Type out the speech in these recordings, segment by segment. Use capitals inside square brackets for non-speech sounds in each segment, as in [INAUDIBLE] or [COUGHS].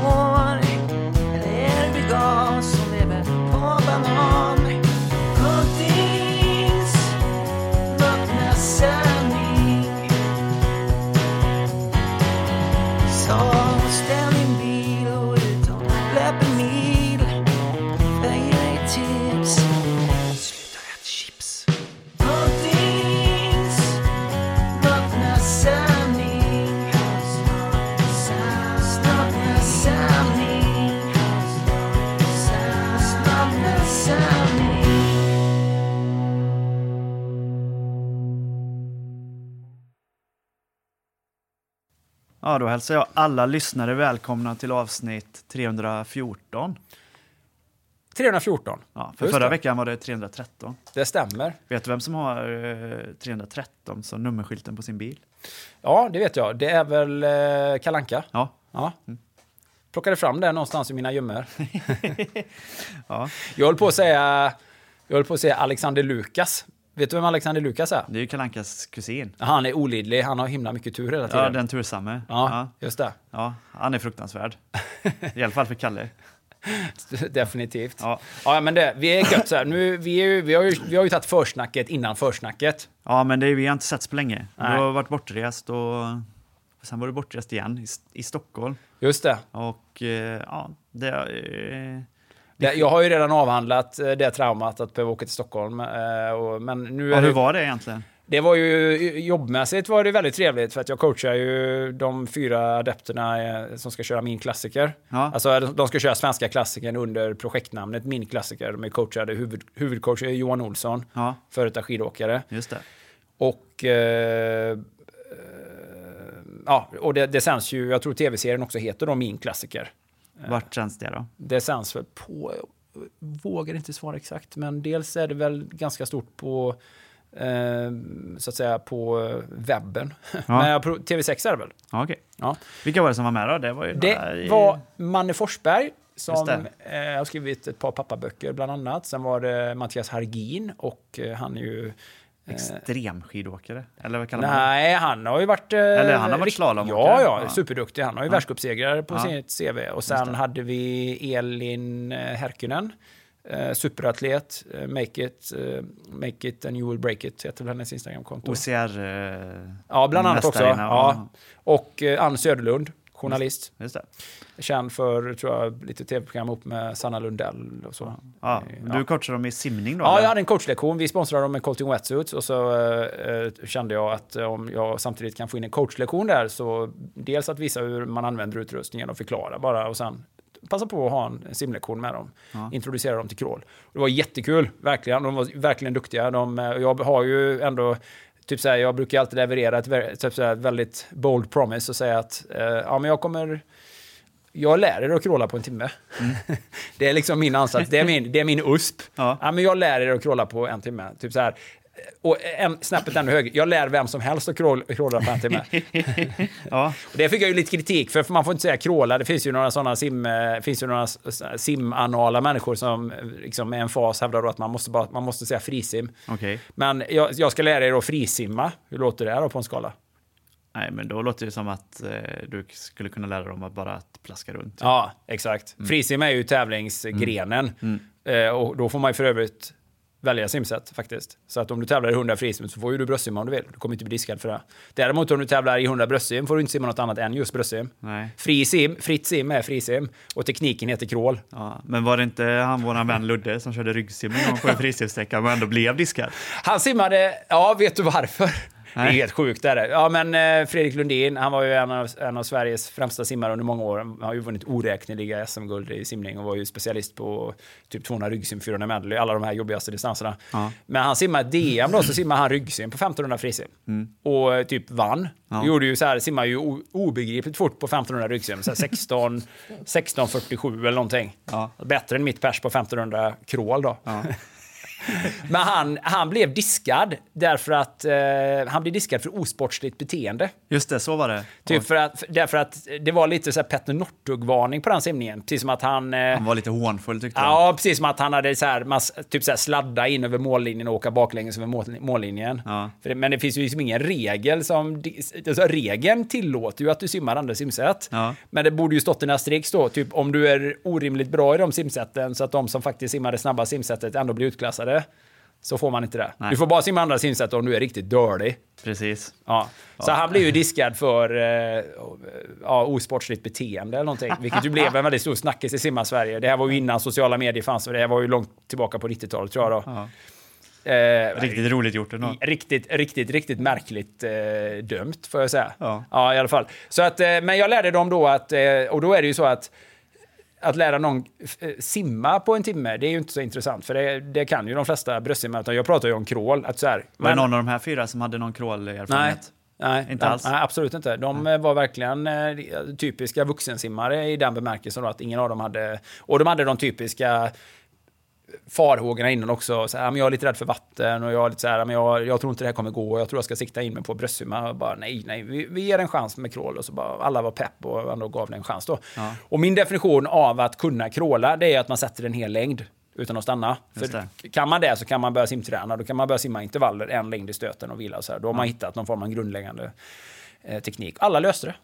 born. Ja, då hälsar jag alla lyssnare välkomna till avsnitt 314. 314. Ja, för Just förra det. veckan var det 313. Det stämmer. Vet du vem som har eh, 313 som nummerskylten på sin bil? Ja, det vet jag. Det är väl eh, Kalanka. Ja. Ja. Plockade fram den någonstans i mina gömmor. [LAUGHS] Ja. Jag höll på att säga, jag höll på att säga Alexander Lukas. Vet du vem Alexander Lukas är? Det är ju Kalankas kusin. Han är olidlig, han har himla mycket tur hela tiden. Ja, den tursamme. Ja, Ja. just det. Ja, han är fruktansvärd. I alla fall för Kalle. [LAUGHS] Definitivt. Ja. Ja. men det, vi är gött så här. Nu, vi, är vi, har ju, vi har ju tagit försnacket innan försnacket. Ja, men det, vi har inte setts på länge. Du Nej. har varit bortrest och sen var du bortrest igen i, i Stockholm. Just det. Och eh, ja, det... Jag har ju redan avhandlat eh, det traumat att behöva åka till Stockholm. eh, Men nu ja, hur var det egentligen? Det var ju jobbmässigt var det väldigt trevligt för att jag coachar ju de fyra adepterna eh, som ska köra min klassiker. Ja. Alltså de- ska köra svenska klassikern under projektnamnet min klassiker. De är coachade, huvud, huvudcoach är Johan Olsson, Ja, före detta skidåkare. just det. Och, eh, ja, och det, det sänds ju, jag tror tv-serien också heter då min klassiker. Vart känns det då? Det sänds väl på, jag vågar inte svara exakt, men dels är det väl ganska stort på eh, så att säga på eh, webben. [LAUGHS] Men jag tror- TV6 är det väl? Ja, okej. Ja. Vilka var det som var med då? Det var Det i- var Manne Forsberg som eh, har skrivit ett par pappaböcker bland annat. Sen var det Mattias Hargin och eh, han är ju... eh, extremskidåkare. Eller vad kallar man? Nej, han har ju varit... eh, Eller han har varit slalomåkare. Ja, ja, Ja. superduktig. Han har ju Ja. världscupsegrare på Ja. sitt CV. Och sen hade vi Elin eh, Härkynen. Eh, superatlet, eh, make it, eh, make it and you will break it, heter väl hennes Instagramkonto. OCR... Eh, Ja, bland annat också. Ja. Och Ann Söderlund, journalist. Just det. Känd för, tror jag, lite tv-program ihop med Sanna Lundell och så. Ja, Ja. du coachar dem i simning då? Ja, eller? jag hade en coachlektion. Vi sponsrade dem med Colting Wetsuits och så eh, eh, kände jag att eh, om jag samtidigt kan få in en coachlektion där så dels att visa hur man använder utrustningen och förklara bara och sen passa på att ha en simlektion med dem. Introducera dem till crawl. Det var jättekul, verkligen. De var verkligen duktiga. De, eh, jag har ju ändå Typ så här, jag brukar alltid leverera ett typ så här, väldigt bold promise och säga att eh, ja, men jag kommer jag lär er att crawla på en timme. [LAUGHS] det är liksom min ansats, det är min, det är min USP. Ja. men jag lär er att crawla på en timme. Typ så här. Och en, snäppet ännu högre, jag lär vem som helst att crawl- crawla på en timme. [LAUGHS] Ja, Och det fick jag ju lite kritik för, för man får inte säga crawla. Det finns ju några sådana sim, finns ju några simanala människor som liksom med en fas hävdar att man måste, bara, man måste säga frisim. okej. Men jag, jag ska lära er att frisimma. Hur låter det då på en skala? Nej, men då låter det som att eh, du skulle kunna lära dem att bara att plaska runt. Ja, exakt. Frisim är ju tävlingsgrenen. Eh, och då får man ju för övrigt välja simsätt faktiskt. Så att om du tävlar i 100 frisim så får ju du bröstsimma om du vill. Du kommer inte bli diskad för det. Däremot om du tävlar i 100 bröstsim får du inte simma något annat än just bröstsim. Fri sim, fritt sim är frisim och tekniken heter crawl. Ja, men var det inte han, våran vän Ludde, som körde ryggsim en gång på en frisimsträcka men ändå blev diskad? Han simmade, ja vet du varför? Det är helt sjukt är det. Ja men eh, Fredrik Lundin, han var ju en av, en av Sveriges främsta simmare under många år. Han har ju vunnit oräkneliga SM-guld i simning och var ju specialist på typ 200 ryggsim, 400 medley, alla de här jobbigaste distanserna. Ja. Men han simmade DM då, så simmade han ryggsim på 1500 frisim. Och eh, typ vann. Ja. Gjorde ju så här, simmade ju obegripligt fort på 1500 ryggsim. Så här 16, 16.47 [LAUGHS] eller någonting. Ja. Bättre än mitt pers på 1500 crawl då. [LAUGHS] Men han, han blev diskad därför att eh, han blev diskad för osportsligt beteende. Just det, så var det. Typ för att, för, därför att det var lite så här Petter Northug-varning på den simningen. Precis som att han... Eh, Han var lite hånfull tyckte jag. Ja, precis som att han hade så här, mass, typ så här sladda in över mållinjen och åka baklänges över mål, mållinjen. Ja. Det, men det finns ju liksom ingen regel som... Alltså, regeln tillåter ju att du simmar andra simsätt. Ja. Men det borde ju stått en asterisk då, typ om du är orimligt bra i de simsätten så att de som faktiskt simmar det snabba simsättet ändå blir utklassade. Så får man inte det. Nej. Du får bara simma andra simsätt om du är riktigt dålig. Precis. Ja. Så han blev ju diskad för eh, ja, osportsligt beteende eller någonting. Vilket ju blev en väldigt stor snackis i simma Sverige. Det här var ju innan sociala medier fanns och det här var ju långt tillbaka på 90-talet tror jag då. Ja. Eh, Riktigt roligt gjort ändå. Riktigt, riktigt, riktigt märkligt eh, dömt får jag säga. Ja. ja, i alla fall. Så att, eh, men jag lärde dem då att, eh, och då är det ju så att att lära någon eh, simma på en timme, det är ju inte så intressant. För det, det kan ju de flesta bröstsimmare. utan Jag pratar ju om crawl. Att så här, Var det någon av de här fyra som hade någon Nej, crawl-erfarenhet? nej, Inte nej, alls? nej, absolut inte. De eh, var verkligen eh, typiska vuxensimmare i den bemärkelsen att ingen av dem hade... Och de hade de typiska farhågorna innan också. Så här, men jag är lite rädd för vatten och jag är lite så här, men jag, jag tror inte det här kommer gå. Jag tror jag ska sikta in mig på bröstsimma. Och bara nej, nej, vi, vi ger en chans med crawl. Och så bara alla var pepp och ändå gav det en chans då. Och min definition av att kunna crawla, det är att man sätter en hel längd utan att stanna. Kan man det så kan man börja simträna. Då kan man börja simma intervaller, en längd i stöten och vila. Så här. Då har man hittat någon form av grundläggande eh, teknik. Alla löste det.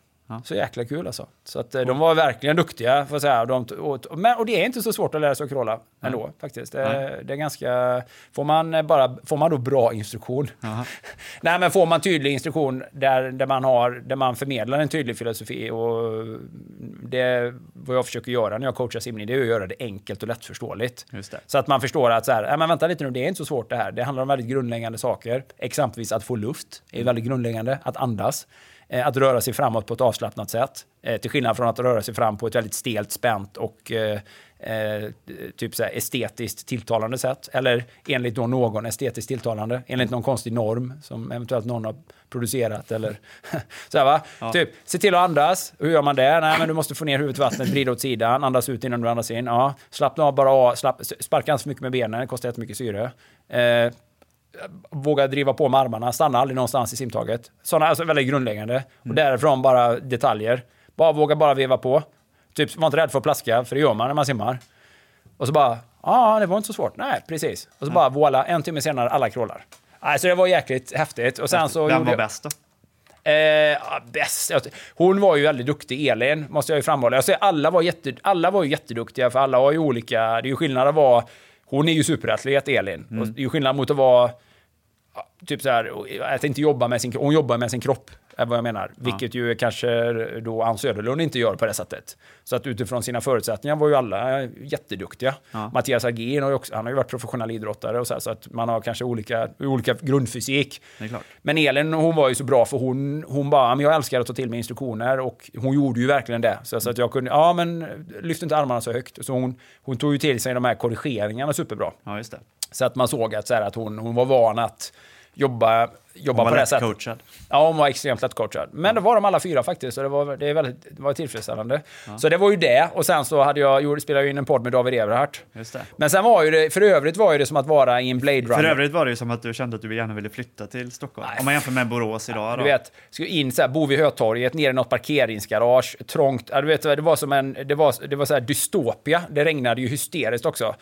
Så jäkla kul alltså. Så att, eh, de var verkligen duktiga. Får jag säga. De, och, men, och det är inte så svårt att lära sig att crawla ändå faktiskt. Det, det är ganska... Får man, eh, bara, får man då bra instruktion? [LAUGHS] Nej, men får man tydlig instruktion där, där, man har, där man förmedlar en tydlig filosofi och det vad jag försöker göra när jag coachar simning, det är att göra det enkelt och lättförståeligt. Så att man förstår att så här, "Nej, men vänta lite nu, det är inte så svårt det här. Det handlar om väldigt grundläggande saker. Exempelvis att få luft är väldigt grundläggande. Att andas. Eh, Att röra sig framåt på ett avslappnat sätt. Eh, Till skillnad från att röra sig fram på ett väldigt stelt, spänt och eh, eh, typ så estetiskt tilltalande sätt. Eller enligt då någon estetiskt tilltalande. Enligt någon konstig norm som eventuellt någon har producerat. Eller [LAUGHS] så här, va? Typ, se till att andas. Hur gör man det? Nej, men du måste få ner huvudet i vattnet, vrida åt sidan, andas ut innan du andas in. Ja, slappna av bara av, slapp, sparka inte för mycket med benen, det kostar jättemycket syre. Eh, våga driva på med armarna, stanna aldrig någonstans i simtaget. Sådana, alltså väldigt grundläggande. Och därifrån bara detaljer. Bara våga bara veva på. Typ, var inte rädd för att plaska, för det gör man när man simmar. Och så bara, ja, det var inte så svårt. Nej, precis. Och så bara, voilà, en timme senare, alla crawlar. Alltså det var jäkligt häftigt. Och sen så Vem var jag- bäst då? Eh, bäst. Hon var ju väldigt duktig, Elin, måste jag ju framhålla. Jag säger, alla, var jätte, alla var ju jätteduktiga, för alla har ju olika... Det är ju skillnad att vara... Hon är ju superatlet, Elin. Och det är ju skillnad mot att vara... Typ så här, att inte jobba med sin Hon jobbar med sin kropp, är vad jag menar. Vilket ju kanske då Ann Söderlund inte gör på det sättet. Så att utifrån sina förutsättningar var ju alla jätteduktiga. Mattias Agin har ju också, han har ju varit professionell idrottare och så, här, så att man har kanske olika, olika grundfysik. Men Elin, hon var ju så bra för hon, hon bara, men jag älskar att ta till mig instruktioner och hon gjorde ju verkligen det. Så, så att jag kunde, ja men lyft inte armarna så högt. Så hon, hon tog ju till sig de här korrigeringarna superbra. Ja. Så att man såg att, så här, att hon, hon var van att jobba, jobba Hon var på det sättet. lättcoachad. Ja, hon var extremt lättcoachad. Men det var de alla fyra faktiskt, så det var, det är väldigt, det var tillfredsställande. Så det var ju det, och sen så hade jag, spelade jag in en podd med David Everhart. Just det. Men sen var ju det, för övrigt var ju det som att vara i en Blade Runner. För övrigt var det ju som att du kände att du gärna ville flytta till Stockholm. Nej. Om man jämför med Borås idag Du då. vet, skulle in så här, bo vid Hötorget, ner i något parkeringsgarage, trångt. Ja, du vet, det var som en, det var, det var så här dystopia. Det regnade ju hysteriskt också.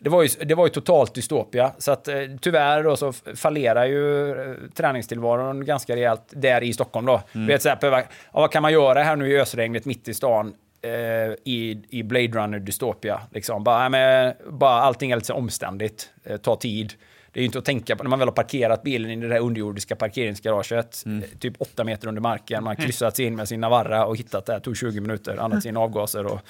Det var ju, det var ju totalt dystopia. Så att eh, tyvärr då så fallerar ju eh, träningstillvaron ganska rejält där i Stockholm då. Du vet så här, behöva- ja, vad kan man göra här nu i ösregnet mitt i stan? eh, i, i Blade Runner dystopia. Liksom. Bara, men, bara allting är lite omständigt, eh, tar tid. Det är ju inte att tänka på när man väl har parkerat bilen i det där underjordiska parkeringsgaraget, Mm. eh, typ åtta meter under marken. Man har kryssat sig in med sin Navara och hittat det. här, tog 20 minuter, andats in avgaser och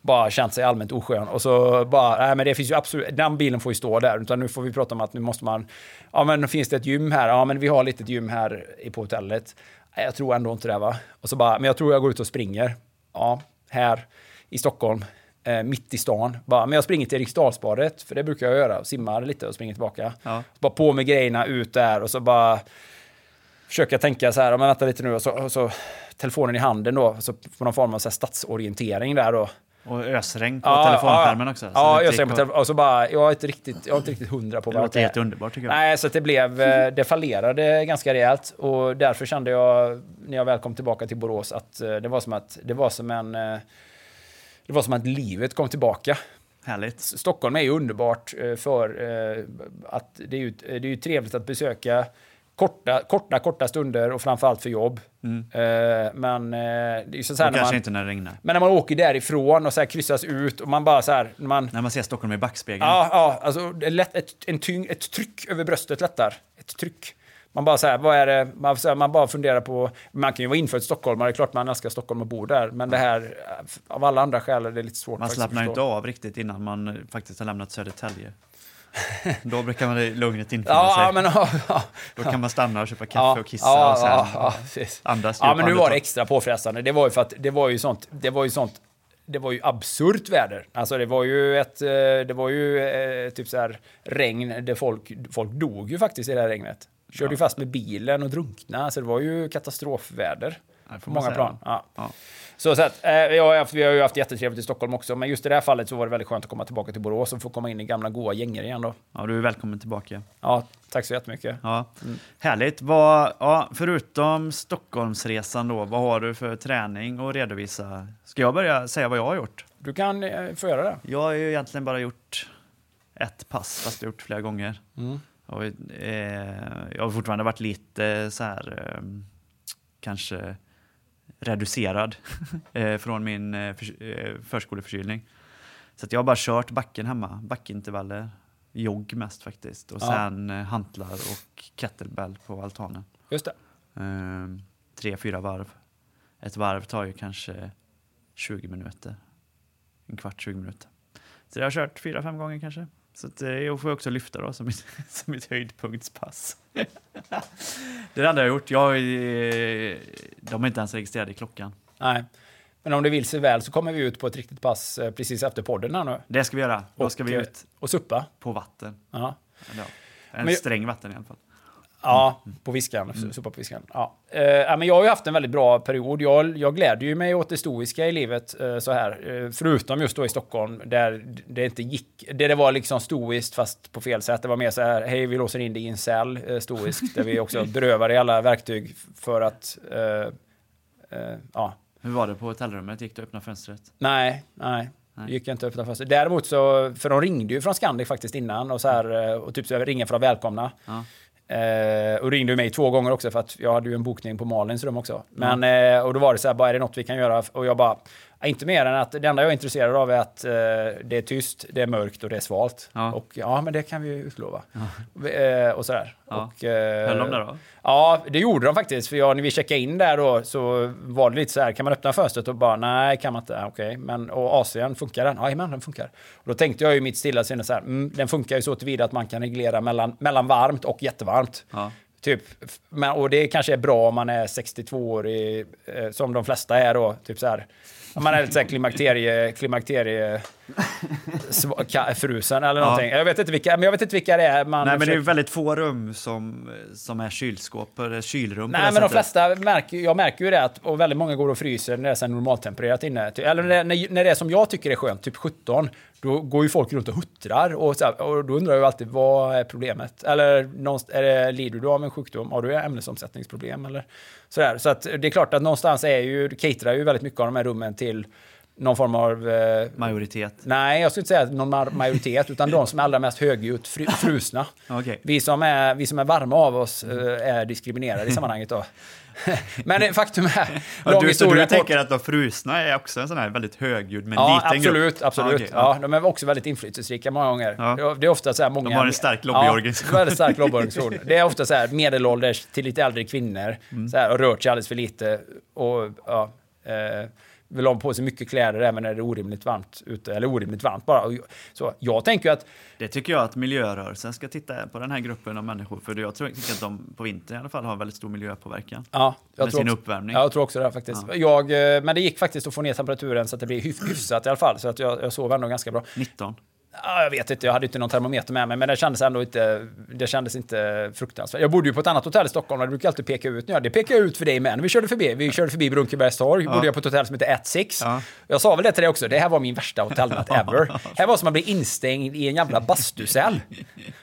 bara känt sig allmänt oskön. Och så bara, nej men det finns ju absolut, den bilen får ju stå där. Utan nu får vi prata om att nu måste man, ja men finns det ett gym här? Ja men vi har lite gym här i- på hotellet. Jag tror ändå inte det va. Och så bara, men jag tror jag går ut och springer. Ja, här i Stockholm. Eh, mitt i stan. Bara, men jag springer till Eriksdalsbadet, för det brukar jag göra. Simmar lite och springer tillbaka. Ja. Bara på med grejerna, ut där och så bara försöka tänka så här, ja, men vänta lite nu, och så, och så telefonen i handen då, så på någon form av så här stadsorientering där då. Och ösregn på telefonskärmen också. så Ja, det ser på att- telefon, och så bara, jag är inte riktigt, jag är inte riktigt hundra på Det vad låter är. helt underbart tycker jag. Nej, så det blev, eh, det fallerade ganska rejält och därför kände jag när jag väl kom tillbaka till Borås att eh, det var som att, det var som en, eh, det var som att livet kom tillbaka. Härligt. Stockholm är ju underbart eh, för eh, att det är ju, det är ju trevligt att besöka korta, korta, korta stunder och framförallt för jobb. Eh, Men eh, det är ju så här när kanske man, inte när det regnar. men när man åker därifrån och så kryssas ut och man bara så här, när man När man ser Stockholm i backspegeln. Ja, ja alltså lätt, ett, en tyng, ett tryck över bröstet lättar. Ett tryck. Man bara så här, vad är det? Man, här, man bara funderar på, man kan ju vara infödd stockholmare, det är klart man älskar Stockholm och bor där, men det här, av alla andra skäl är det lite svårt Man slappnar ju inte av riktigt innan man eh, faktiskt har lämnat Södertälje. [LAUGHS] Då brukar man lugnet infinna Ja, sig. men, ja, ja, Då kan man stanna och köpa kaffe och kissa och sen ja, andas Ja, men nu var det extra påfrestande. Det var ju för att det var ju sånt, det var ju sånt, det var ju absurt väder. Alltså det var ju ett, eh, det var ju eh, typ så här regn där folk, folk dog ju faktiskt i det här regnet. Körde ju fast med bilen och drunkna, så det var ju katastrofväder. Ja, på många plan. Ja. Ja. Så, så att, eh, jag har haft, vi har ju haft jättetrevligt i Stockholm också, men just i det här fallet så var det väldigt skönt att komma tillbaka till Borås och få komma in i gamla goa gänger igen då. Ja, du är välkommen tillbaka. Ja, tack så jättemycket. Ja. Härligt. Vad, ja, förutom Stockholmsresan då, vad har du för träning att redovisa? Ska jag börja säga vad jag har gjort? Du kan eh, få göra det. Jag har ju egentligen bara gjort ett pass, fast jag har gjort flera gånger. Mm. Och, eh, jag har fortfarande varit lite så här, eh, kanske reducerad [LAUGHS] eh, från min eh, förs- eh, förskoleförkylning. Så att jag har bara kört backen hemma, backintervaller, jogg mest faktiskt. Och Ja. sen hantlar och kettlebell på altanen. Just det. Eh, tre, fyra varv. Ett varv tar ju kanske 20 minuter. En kvart, 20 minuter. Så jag har kört fyra, fem gånger kanske. Så eh, jag får också lyfta då som mitt, [LAUGHS] som mitt höjdpunktspass. [LAUGHS] det är det enda jag har gjort. Jag, eh, de är inte ens registrerade i klockan. Nej. Men om det vill sig väl så kommer vi ut på ett riktigt pass eh, precis efter podden här nu. Det ska vi göra. Då ska Och, vi ut Och suppa. på vatten. Ja. En Men sträng vatten i alla fall. Ja, på viskan. Mm. Suppa på viskan. Ja. Eh, ja, men jag har ju haft en väldigt bra period. Jag, jag gläder ju mig åt det stoiska i livet eh, så här. Eh, förutom just då i Stockholm där det inte gick. Där det var liksom stoiskt fast på fel sätt. Det var mer så här, hej vi låser in dig i en cell, eh, stoiskt. där vi också [LAUGHS] berövar dig alla verktyg för att, eh, eh, ja, Hur var det på hotellrummet? Gick att öppna fönstret? Nej, nej. Det gick inte att öppna fönstret. Däremot så, för de ringde ju från Scandic faktiskt innan och så här, och typ så ringa för att välkomna. Ja. Eh, och ringde mig två gånger också för att jag hade ju en bokning på Malins rum också. Men, eh, och då var det så här, bara är det något vi kan göra? Och jag bara, "Ja, inte mer än att det enda jag är intresserad av är att eh, det är tyst, det är mörkt och det är svalt. Ja. Och ja, men det kan vi ju utlova. Eh, och sådär. Ja. Och, eh, Höll de det då? Ja, det gjorde de faktiskt. För jag, när vi checkade in där då så var det lite så här, kan man öppna fönstret? Och bara, nej, kan man inte. Okej, men och AC'n, funkar den? Jajamän, den funkar. Och då tänkte jag ju mitt stilla sinne så här, mm, den funkar ju så tillvida att man kan reglera mellan, mellan varmt och jättevarmt. Ja. Typ, men, och det kanske är bra om man är 62 år, i, eh, som de flesta är då. Typ så här, man är lite klimakterie, klimakterie frusen eller någonting. Jag vet inte vilka, men jag vet inte vilka det är. Man Nej, men det är försöker- väldigt få rum som, som är kylskåp eller kylrum. Nej, men de flesta märker, jag märker ju det att och väldigt många går och fryser när det är normaltempererat inne. Eller när, när, när det är som jag tycker är skönt, typ 17, då går ju folk runt och huttrar och, så här, och då undrar jag alltid vad är problemet? Eller är det, lider du av en sjukdom? Har du ämnesomsättningsproblem? Eller sådär. Så att det är klart att någonstans är ju, caterar ju väldigt mycket av de här rummen till någon form av eh, Majoritet. Nej, jag skulle inte säga någon ma- majoritet, [LAUGHS] utan de som är allra mest högljutt fru- [LAUGHS] frusna. Okej. Vi, som är, vi som är varma av oss eh, är diskriminerade i sammanhanget då. [LAUGHS] Men eh, faktum är, Ja, du, så du kort. tänker att de frusna är också en sån här väldigt högljudd men Ja, liten absolut, grupp? absolut. Ja, Ja, okej, de är också väldigt inflytelserika många gånger. Ja. Det är ofta så här många... De har en stark lobbyorganisation. Ja, väldigt stark lobbyorganisation. Det är ofta så här medelålders till lite äldre kvinnor Mm. så här, och rört sig alldeles för lite och ja, eh, vill ha på sig mycket kläder även när det är orimligt varmt ute, eller orimligt varmt bara. Så jag tänker att Det tycker jag att miljörörelsen ska titta på den här gruppen av människor. För jag tror att de på vintern i alla fall har väldigt stor miljöpåverkan. Ja, jag Med tror sin också, uppvärmning. Ja, jag tror också det faktiskt. Jag, eh, men det gick faktiskt att få ner temperaturen så att det blev hyf- hyfsat i alla fall. Så att jag, jag sov ändå ganska bra. 19. Ja, jag vet inte, jag hade inte någon termometer med mig, men det kändes ändå inte, det kändes inte fruktansvärt. Jag bodde ju på ett annat hotell i Stockholm och det brukar alltid peka ut. Ja, det pekar jag ut för dig med när vi körde förbi. Vi körde förbi Brunkebergs torg, bodde jag på ett hotell som heter At Six. Ja. Jag sa väl det till dig också, det här var min värsta hotellnatt [LAUGHS] ever. här var som att bli instängd i en jävla bastucell.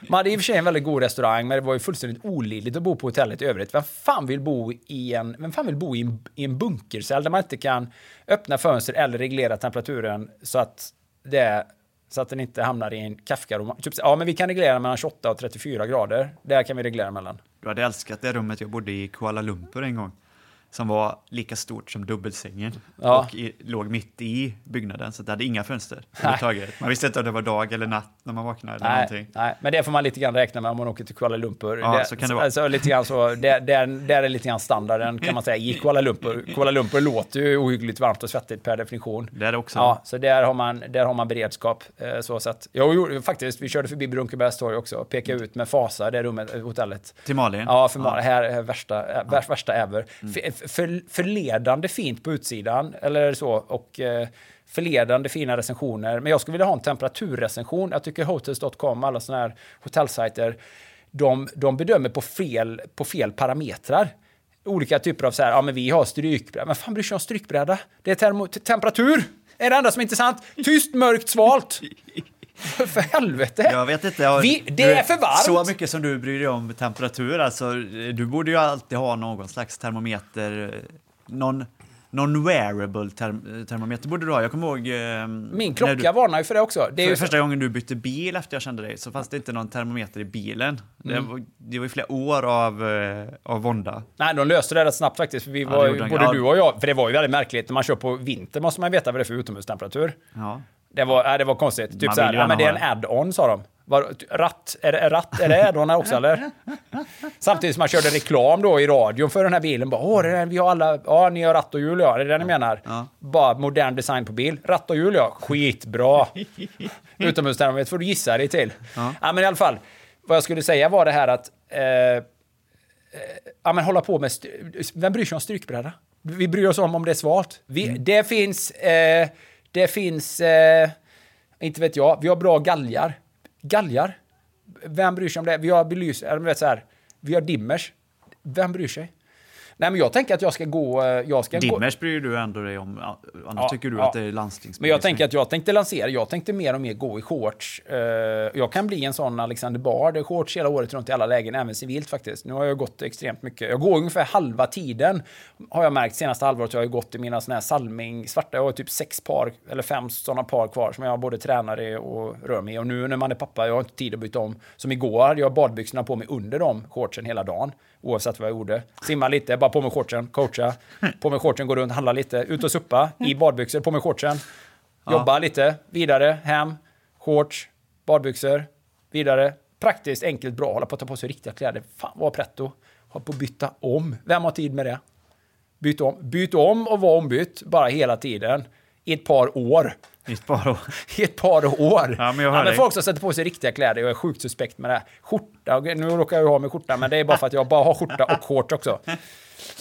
Man hade i och för sig en väldigt god restaurang, men det var ju fullständigt olidligt att bo på hotellet i övrigt. Vem fan vill bo i en, vem fan vill bo i en, i en bunkercell där man inte kan öppna fönster eller reglera temperaturen så att det så att den inte hamnar i en Kafka-roman. Typ, ja, men vi kan reglera mellan 28 och 34 grader. Där kan vi reglera mellan. Du hade älskat det rummet jag bodde i Kuala Lumpur en gång. Som var lika stort som dubbelsängen. Ja. Och i, låg mitt i byggnaden, så det hade inga fönster överhuvudtaget. Man visste inte om det var dag eller natt när man vaknade. Eller Nej, någonting. nej, men det får man lite grann räkna med om man åker till Kuala Lumpur. Ja, det, så kan det vara. Alltså, lite grann så, det, är, lite grann standarden kan man säga i Kuala Lumpur. Kuala Lumpur låter ju ohyggligt varmt och svettigt per definition. Det är det också. Ja, så där har man, där har man beredskap. Eh, så att, jag faktiskt, vi körde förbi Brunkebergs torg också och pekade ut med fasa det rummet, eh, hotellet. Till Malin? Ja, för Malin. Här är värsta, vär- värsta ever. För, för, förledande fint på utsidan, eller så, och eh, förledande fina recensioner. Men jag skulle vilja ha en temperaturrecension. Jag tycker Hotels.com, alla sådana här hotellsajter, de, de bedömer på fel, på fel parametrar. Olika typer av så här, ja men vi har strykbräda. Men fan bryr sig om strykbräda? Det är termo, temperatur! är det enda som är intressant. Tyst, mörkt, svalt. [LAUGHS] För helvete! Jag vet inte. jag- Vi, det du- är för varmt! Så mycket som du bryr dig om temperatur, alltså, du borde ju alltid ha någon slags termometer, någon, någon wearable term, termometer borde du ha. Jag kommer ihåg... eh, Min klocka du, varnar ju för det också. Det är för, första gången du bytte bil efter jag kände dig så fanns det inte någon termometer i bilen. Det, Mm. var, det var ju flera år av, eh, av vånda. Nej, de löste det rätt snabbt faktiskt. För vi Ja, var, det både du och jag, för det var ju väldigt märkligt. När man kör på vinter måste man veta vad det är för utomhustemperatur. Ja. Det var, nej, det var konstigt. Typ Man så här, ja, men det är en add-on sa de. Var, ratt, är det ratt? Är det add-on också [LAUGHS] eller? Samtidigt som man körde reklam då i radion för den här bilen. Bara, Åh, det är den, vi har alla, ja ni har ratt och hjul ja, det är det ni menar? Bara modern design på bil. Ratt och hjul ja, skitbra. [LAUGHS] Utomhustermometer får du gissa dig till. Ja. men i alla fall, vad jag skulle säga var det här att eh, eh, ja, men hålla på med... Vem bryr sig om strykbräda? Vi bryr oss om om det är svalt. Vi, Mm. Det finns... Eh, det finns... Eh, inte vet jag. Vi har bra galgar. Galgar? Vem bryr sig om det? Vi har belys... Eller vet så här. Vi har dimmers. Vem bryr sig? Nej, men jag tänker att jag ska gå... eh, Jag ska gå, Dimmers bryr du ändå dig om, annars Ja, tycker du ja. att det är landstingsbelysning. Men jag tänker att jag tänkte lansera, jag tänkte mer och mer gå i shorts. Eh, jag kan bli en sån Alexander Bard, shorts hela året runt i alla lägen, även civilt faktiskt. Nu har jag gått extremt mycket. Jag går ungefär halva tiden, har jag märkt senaste halvåret. Jag har gått i mina såna här Salming svarta, jag har typ sex par, eller fem sådana par kvar som jag både tränar i och rör mig i. Och nu när man är pappa, jag har inte tid att byta om. Som igår hade jag badbyxorna på mig under de shortsen hela dagen. Oavsett vad jag gjorde. Simma lite, bara på med shortsen, coacha. På med shortsen, gå runt, handla lite, ut och suppa i badbyxor, på med shortsen. Jobba lite, vidare, hem, shorts, badbyxor, vidare. Praktiskt, enkelt, bra. Hålla på att ta på sig riktiga kläder. Fan vad pretto. Hålla på att byta om. Vem har tid med det? Byt om. Byt om och var ombytt bara hela tiden. I ett par år. I ett par år. [LAUGHS] I ett par år. Ja, men jag hör dig. folk som sätter på sig riktiga kläder, jag är sjukt suspekt med det. Skjorta, nu råkar jag ha med skjorta, men det är bara för att jag bara har skjorta och shorts också.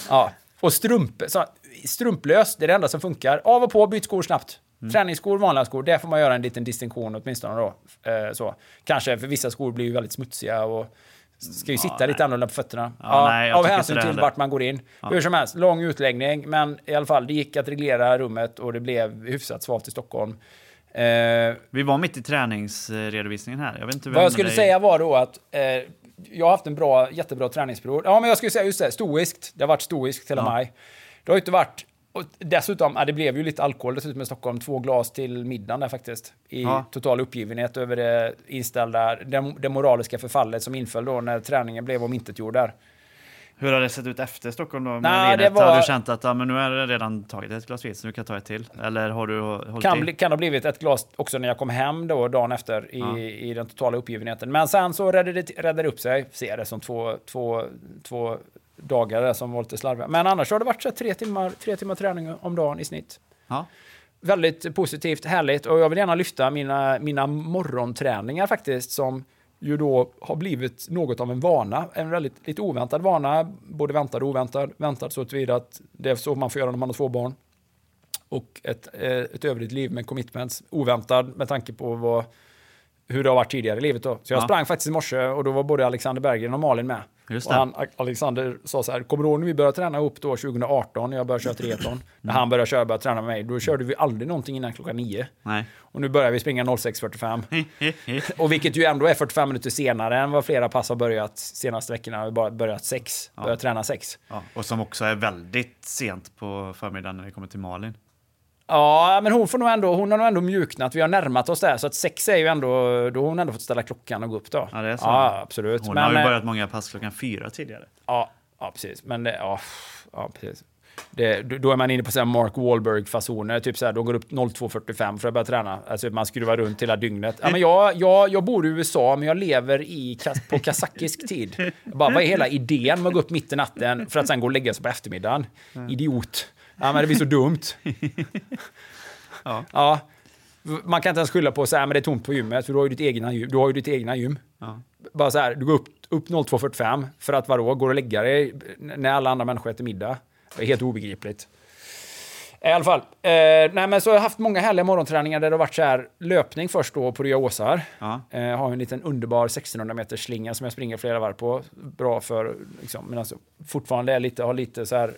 Ja. Och strumpor, så, strumplös, det är det enda som funkar. Av och på, byt skor snabbt. Träningsskor, vanliga skor, där får man göra en liten distinktion åtminstone då. Eh, så. Kanske för vissa skor blir ju väldigt smutsiga och ska ju sitta lite annorlunda på fötterna. Ja, nej, jag av hänsyn till vart man går in. Hur som helst, lång utläggning, men i alla fall, det gick att reglera rummet och det blev hyfsat svalt i Stockholm. Eh, Vi var mitt i träningsredovisningen här. Jag vet inte vem vad jag skulle dig- säga var då att eh, jag har haft en bra, jättebra träningsperiod. Ja, men jag skulle säga just det, stoiskt. Det har varit stoiskt hela Ja. maj. Det har inte varit... Och dessutom, ja, det blev ju lite alkohol dessutom i Stockholm. Två glas till middagen där faktiskt. I Ja. total uppgivenhet över det inställda, det, det moraliska förfallet som inföll då när träningen blev omintetgjord där. Hur har det sett ut efter Stockholm då? Vinet? det var- Har du känt att ja, men nu har jag redan tagit ett glas vin så nu kan jag ta ett till? Eller har du hållit Kan, bli, kan ha blivit ett glas också när jag kom hem då dagen efter i, Ja. i den totala uppgivenheten. Men sen så räddade det, räddade det upp sig. Ser det som två, två, två dagar där som var lite slarviga. Men annars har det varit så tre, timmar, tre timmar träning om dagen i snitt. Ja. Väldigt positivt, härligt och jag vill gärna lyfta mina, mina morgonträningar faktiskt som ju då har blivit något av en vana. En väldigt lite oväntad vana, både väntad och oväntad. Väntad så tillvida att det är så man får göra när man har två barn och ett, eh, ett övrigt liv med commitments. Oväntad med tanke på vad, hur det har varit tidigare i livet. Då. Så jag Ja. sprang faktiskt i morse och då var både Alexander Berggren och Malin med. Just och han, Alexander sa så här, kommer du ihåg när vi började träna ihop då 2018 när jag började köra triathlon? När han började köra började träna med mig, då körde vi aldrig någonting innan klockan nio. Nej. Och nu börjar vi springa 06.45. [LAUGHS] och vilket ju ändå är 45 minuter senare än vad flera pass har börjat senaste veckorna. Vi har börjat sex, börjat träna sex. Ja. Och som också är väldigt sent på förmiddagen när vi kommer till Malin. Ja, men hon, får nog ändå, hon har nog ändå mjuknat. Vi har närmat oss där. Så att sex är ju ändå... Då har hon ändå fått ställa klockan och gå upp då. Ja, det är så. Ja, absolut. Hon men, har ju eh, börjat många pass klockan fyra tidigare. Ja, ja precis. Men det, ja, ja, precis. Det, då är man inne på så Mark Wahlberg-fasoner. Typ så här, de går upp 02.45 för att börja träna. Alltså man skruvar runt hela dygnet. Ja, men jag, jag, jag bor i USA, men jag lever i, på kazakisk tid. Bara, vad är hela idén med att gå upp mitt i natten för att sen gå och lägga sig på eftermiddagen? Idiot. Ja, men det blir så dumt. [LAUGHS] Ja. Ja. Man kan inte ens skylla på att säga men det är tomt på gymmet, för du har ju ditt egna gym. Du har ju ditt egna gym. Ja. Bara så här, du går upp, upp 02.45 för att vadå, går och lägga dig när alla andra människor äter middag. Det är helt obegripligt. I alla fall, eh, nej men så har jag haft många härliga morgonträningar där det har varit så här löpning först då på Rya Åsar. Ja. Eh, har en liten underbar 1600 meters slinga som jag springer flera varv på. Bra för, liksom, men alltså fortfarande är lite, har lite så här,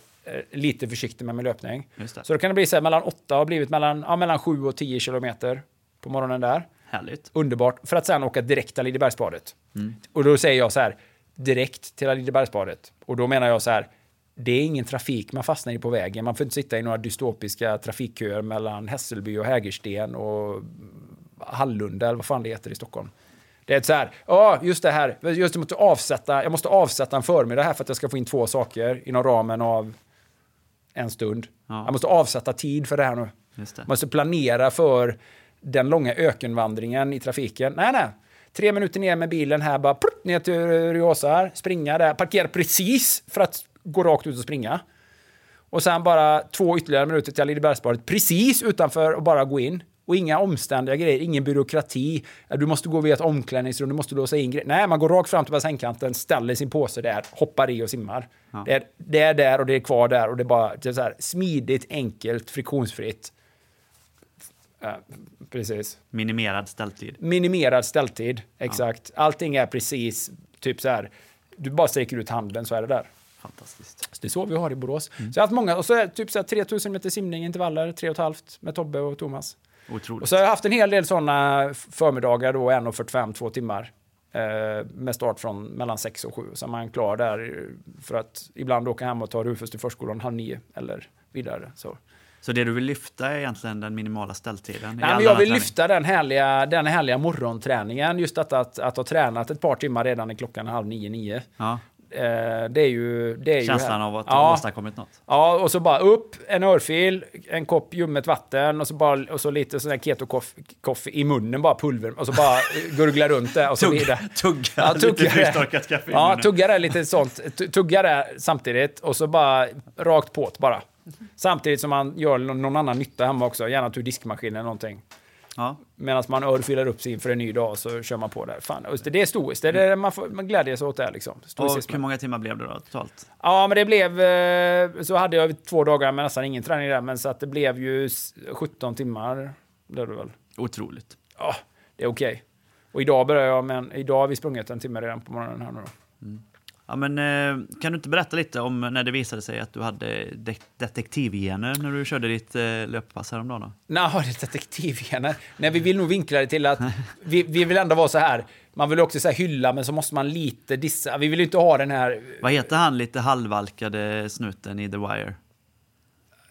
lite försiktig med min löpning. Så då kan det bli så här mellan 8 har blivit mellan, ja, mellan 7 och 10 kilometer på morgonen där. Härligt. Underbart. För att sen åka direkt till Lidebergsbadet. Och då säger jag så här, direkt till Lidebergsbadet. Och då menar jag så här, det är ingen trafik man fastnar i på vägen. Man får inte sitta i några dystopiska trafikköer mellan Hässelby och Hägersten och Hallunda eller vad fan det heter i Stockholm. Det är så här, ja just det här, just det, måste avsätta, jag måste avsätta en förmiddag här för att jag ska få in två saker inom ramen av en stund. Ja. Jag måste avsätta tid för det här nu. Just det. Man måste planera för den långa ökenvandringen i trafiken. Nej, nej. Tre minuter ner med bilen här, bara prutt, ner till Ryosa, springa där, parkera precis för att gå rakt ut och springa. Och sen bara två ytterligare minuter till Lidebergsbadet precis utanför och bara gå in. Och inga omständiga grejer, ingen byråkrati. Du måste gå via ett omklädningsrum, du måste låsa in grejer. Nej, man går rakt fram till bassängkanten, ställer sin påse där, hoppar i och simmar. Det, är, det är där och det är kvar där och det är bara det är så här, smidigt, enkelt, friktionsfritt. Ja, precis. Minimerad ställtid. Minimerad ställtid, exakt. Allting är precis typ så här. Du bara sträcker ut handen så är det där. Fantastiskt. Så det är så vi har i Borås. Så jag har haft många, och så är det typ så här 3000 meter simning intervaller, 3,5 med Tobbe och Thomas. Otroligt. Och så har jag haft en hel del sådana förmiddagar då, 1.45, två timmar. Eh, med start från mellan 6 och 7. Så är man klar där för att ibland åka hem och ta Rufus till förskolan halv nio eller vidare. Så. Så det du vill lyfta är egentligen den minimala ställtiden? i Nej, men jag vill träning? lyfta den härliga, den härliga morgonträningen. Just detta att, att ha tränat ett par timmar redan när klockan halv nio, nio. Ja. Eh, det är ju... Det är Känslan ju av att ja, ha åstadkommit något. Ja, och så bara upp, en örfil, en kopp ljummet vatten och så, bara, och så lite sån här keto-kaffe i munnen, bara pulver. Och så bara gurgla runt det och så vidare. tugga ja, lite tugga det. frystorkat kaffe i Ja, munnen. tugga det lite sånt. Tu- Tugga det samtidigt och så bara rakt på bara. Samtidigt som man gör någon någon annan nytta hemma också, gärna till diskmaskinen eller någonting. Ja. Medan man örfilar upp sig inför en ny dag så kör man på där. Fan, det, det är stoiskt. Det är det man, får, man glädjer sig åt det liksom. Och hur många timmar blev det då totalt? Ja, men det blev... eh, Så hade jag två dagar med nästan ingen träning där, men så att det blev ju s- 17 timmar. Det är det väl. Otroligt. Ja, det är okej. Och idag börjar jag med en, Idag har vi sprungit en timme redan på morgonen här nu då. Ja, men, eh, kan du inte berätta lite om när det visade sig att du hade de detektivgener när du körde ditt eh, löppass häromdagen? Då? Nej, det är detektivgener. Nej, vi vill nog vinkla det till att [LAUGHS] vi, vi vill ändå vara så här. Man vill också så hylla, men så måste man lite dissa. Vi vill ju inte ha den här... Vad heter han lite halvvalkade snuten i The Wire?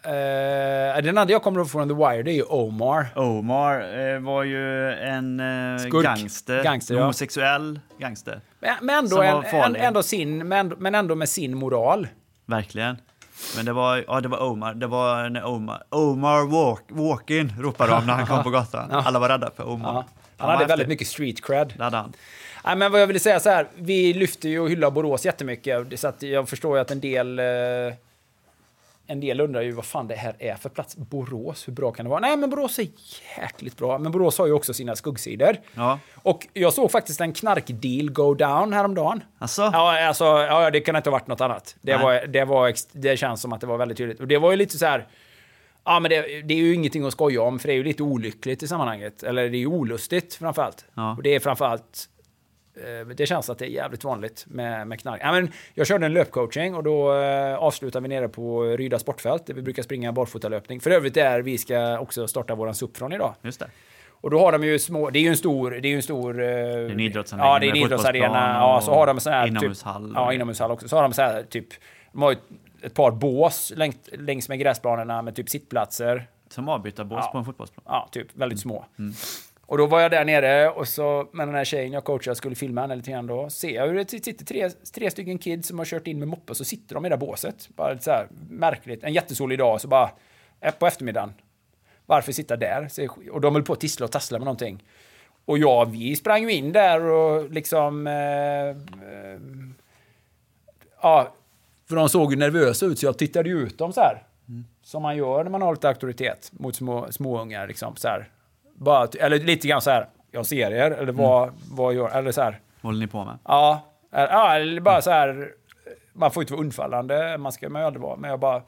Uh, den andra jag kommer ihåg från The Wire, det är ju Omar. Omar eh, var ju en eh, Skurk. gangster, Gangster, ja. homosexuell gangster. Men, men, ändå, Som en, var en, farlig. ändå sin, men, men ändå med sin moral. Verkligen. Men det var, ja, det var Omar. Det var när Omar, Omar walk, walk-in ropade de när han kom på gatan. [LAUGHS] Alla var rädda för Omar. Han var hade häftig. väldigt mycket street cred. Det hade han. Nej, men vad jag ville säga så här, vi lyfter ju och hyllar Borås jättemycket, så att jag förstår ju att en del... Eh, en del undrar ju vad fan det här är för plats. Borås, hur bra kan det vara? Nej, men Borås är jäkligt bra. Men Borås har ju också sina skuggsidor. Ja. Och jag såg faktiskt en knarkdeal go down häromdagen. Alltså? Ja, alltså, ja, det kan inte ha varit något annat. Det, Nej. var, det, var, det känns som att det var väldigt tydligt. Och det var ju lite så här... Ja, men det, det är ju ingenting att skoja om, för det är ju lite olyckligt i sammanhanget. Eller det är ju olustigt framförallt. Ja. Och det är framförallt... eh, Det känns att det är jävligt vanligt med, med knark. Ja, men jag körde en löpcoaching och då eh, avslutade vi nere på Ryda sportfält där vi brukar springa barfotalöpning. För övrigt där vi ska också starta våran SUP från idag. Just det. Och då har de ju små, det är ju en stor, det är ju en stor... Det är en idrottsanläggning Ja, det är en idrottsarena. fotbollsplan Ja, och så har de så här... inomhushall. Typ, ja, inomhushall också. Så har de så här typ, de har ju ett par bås längs, längs med gräsplanerna med typ sittplatser. Som avbytarbås Ja. på en fotbollsplan. Ja, typ väldigt små. Och då var jag där nere och så med den här tjejen jag coachade skulle filma henne lite grann då. Ser jag hur det sitter tre, tre stycken kids som har kört in med moppe så sitter de i det där båset. Bara lite så här märkligt. En jättesolig dag så bara eh, på eftermiddagen. Varför sitta där? Och de höll på att tissla och tassla med någonting. Och ja, vi sprang ju in där och liksom... Eh, eh, ja, för de såg ju nervösa ut så jag tittade ju ut dem så här. Som man gör när man har lite auktoritet mot små, småungar. Liksom, så här. Bara, eller lite grann så här, jag ser er, eller vad, vad gör, eller så här. Vad håller ni på med? Ja, eller- ja, eller bara så här. Man får inte vara undfallande, man ska man ju aldrig vara. Men jag bara,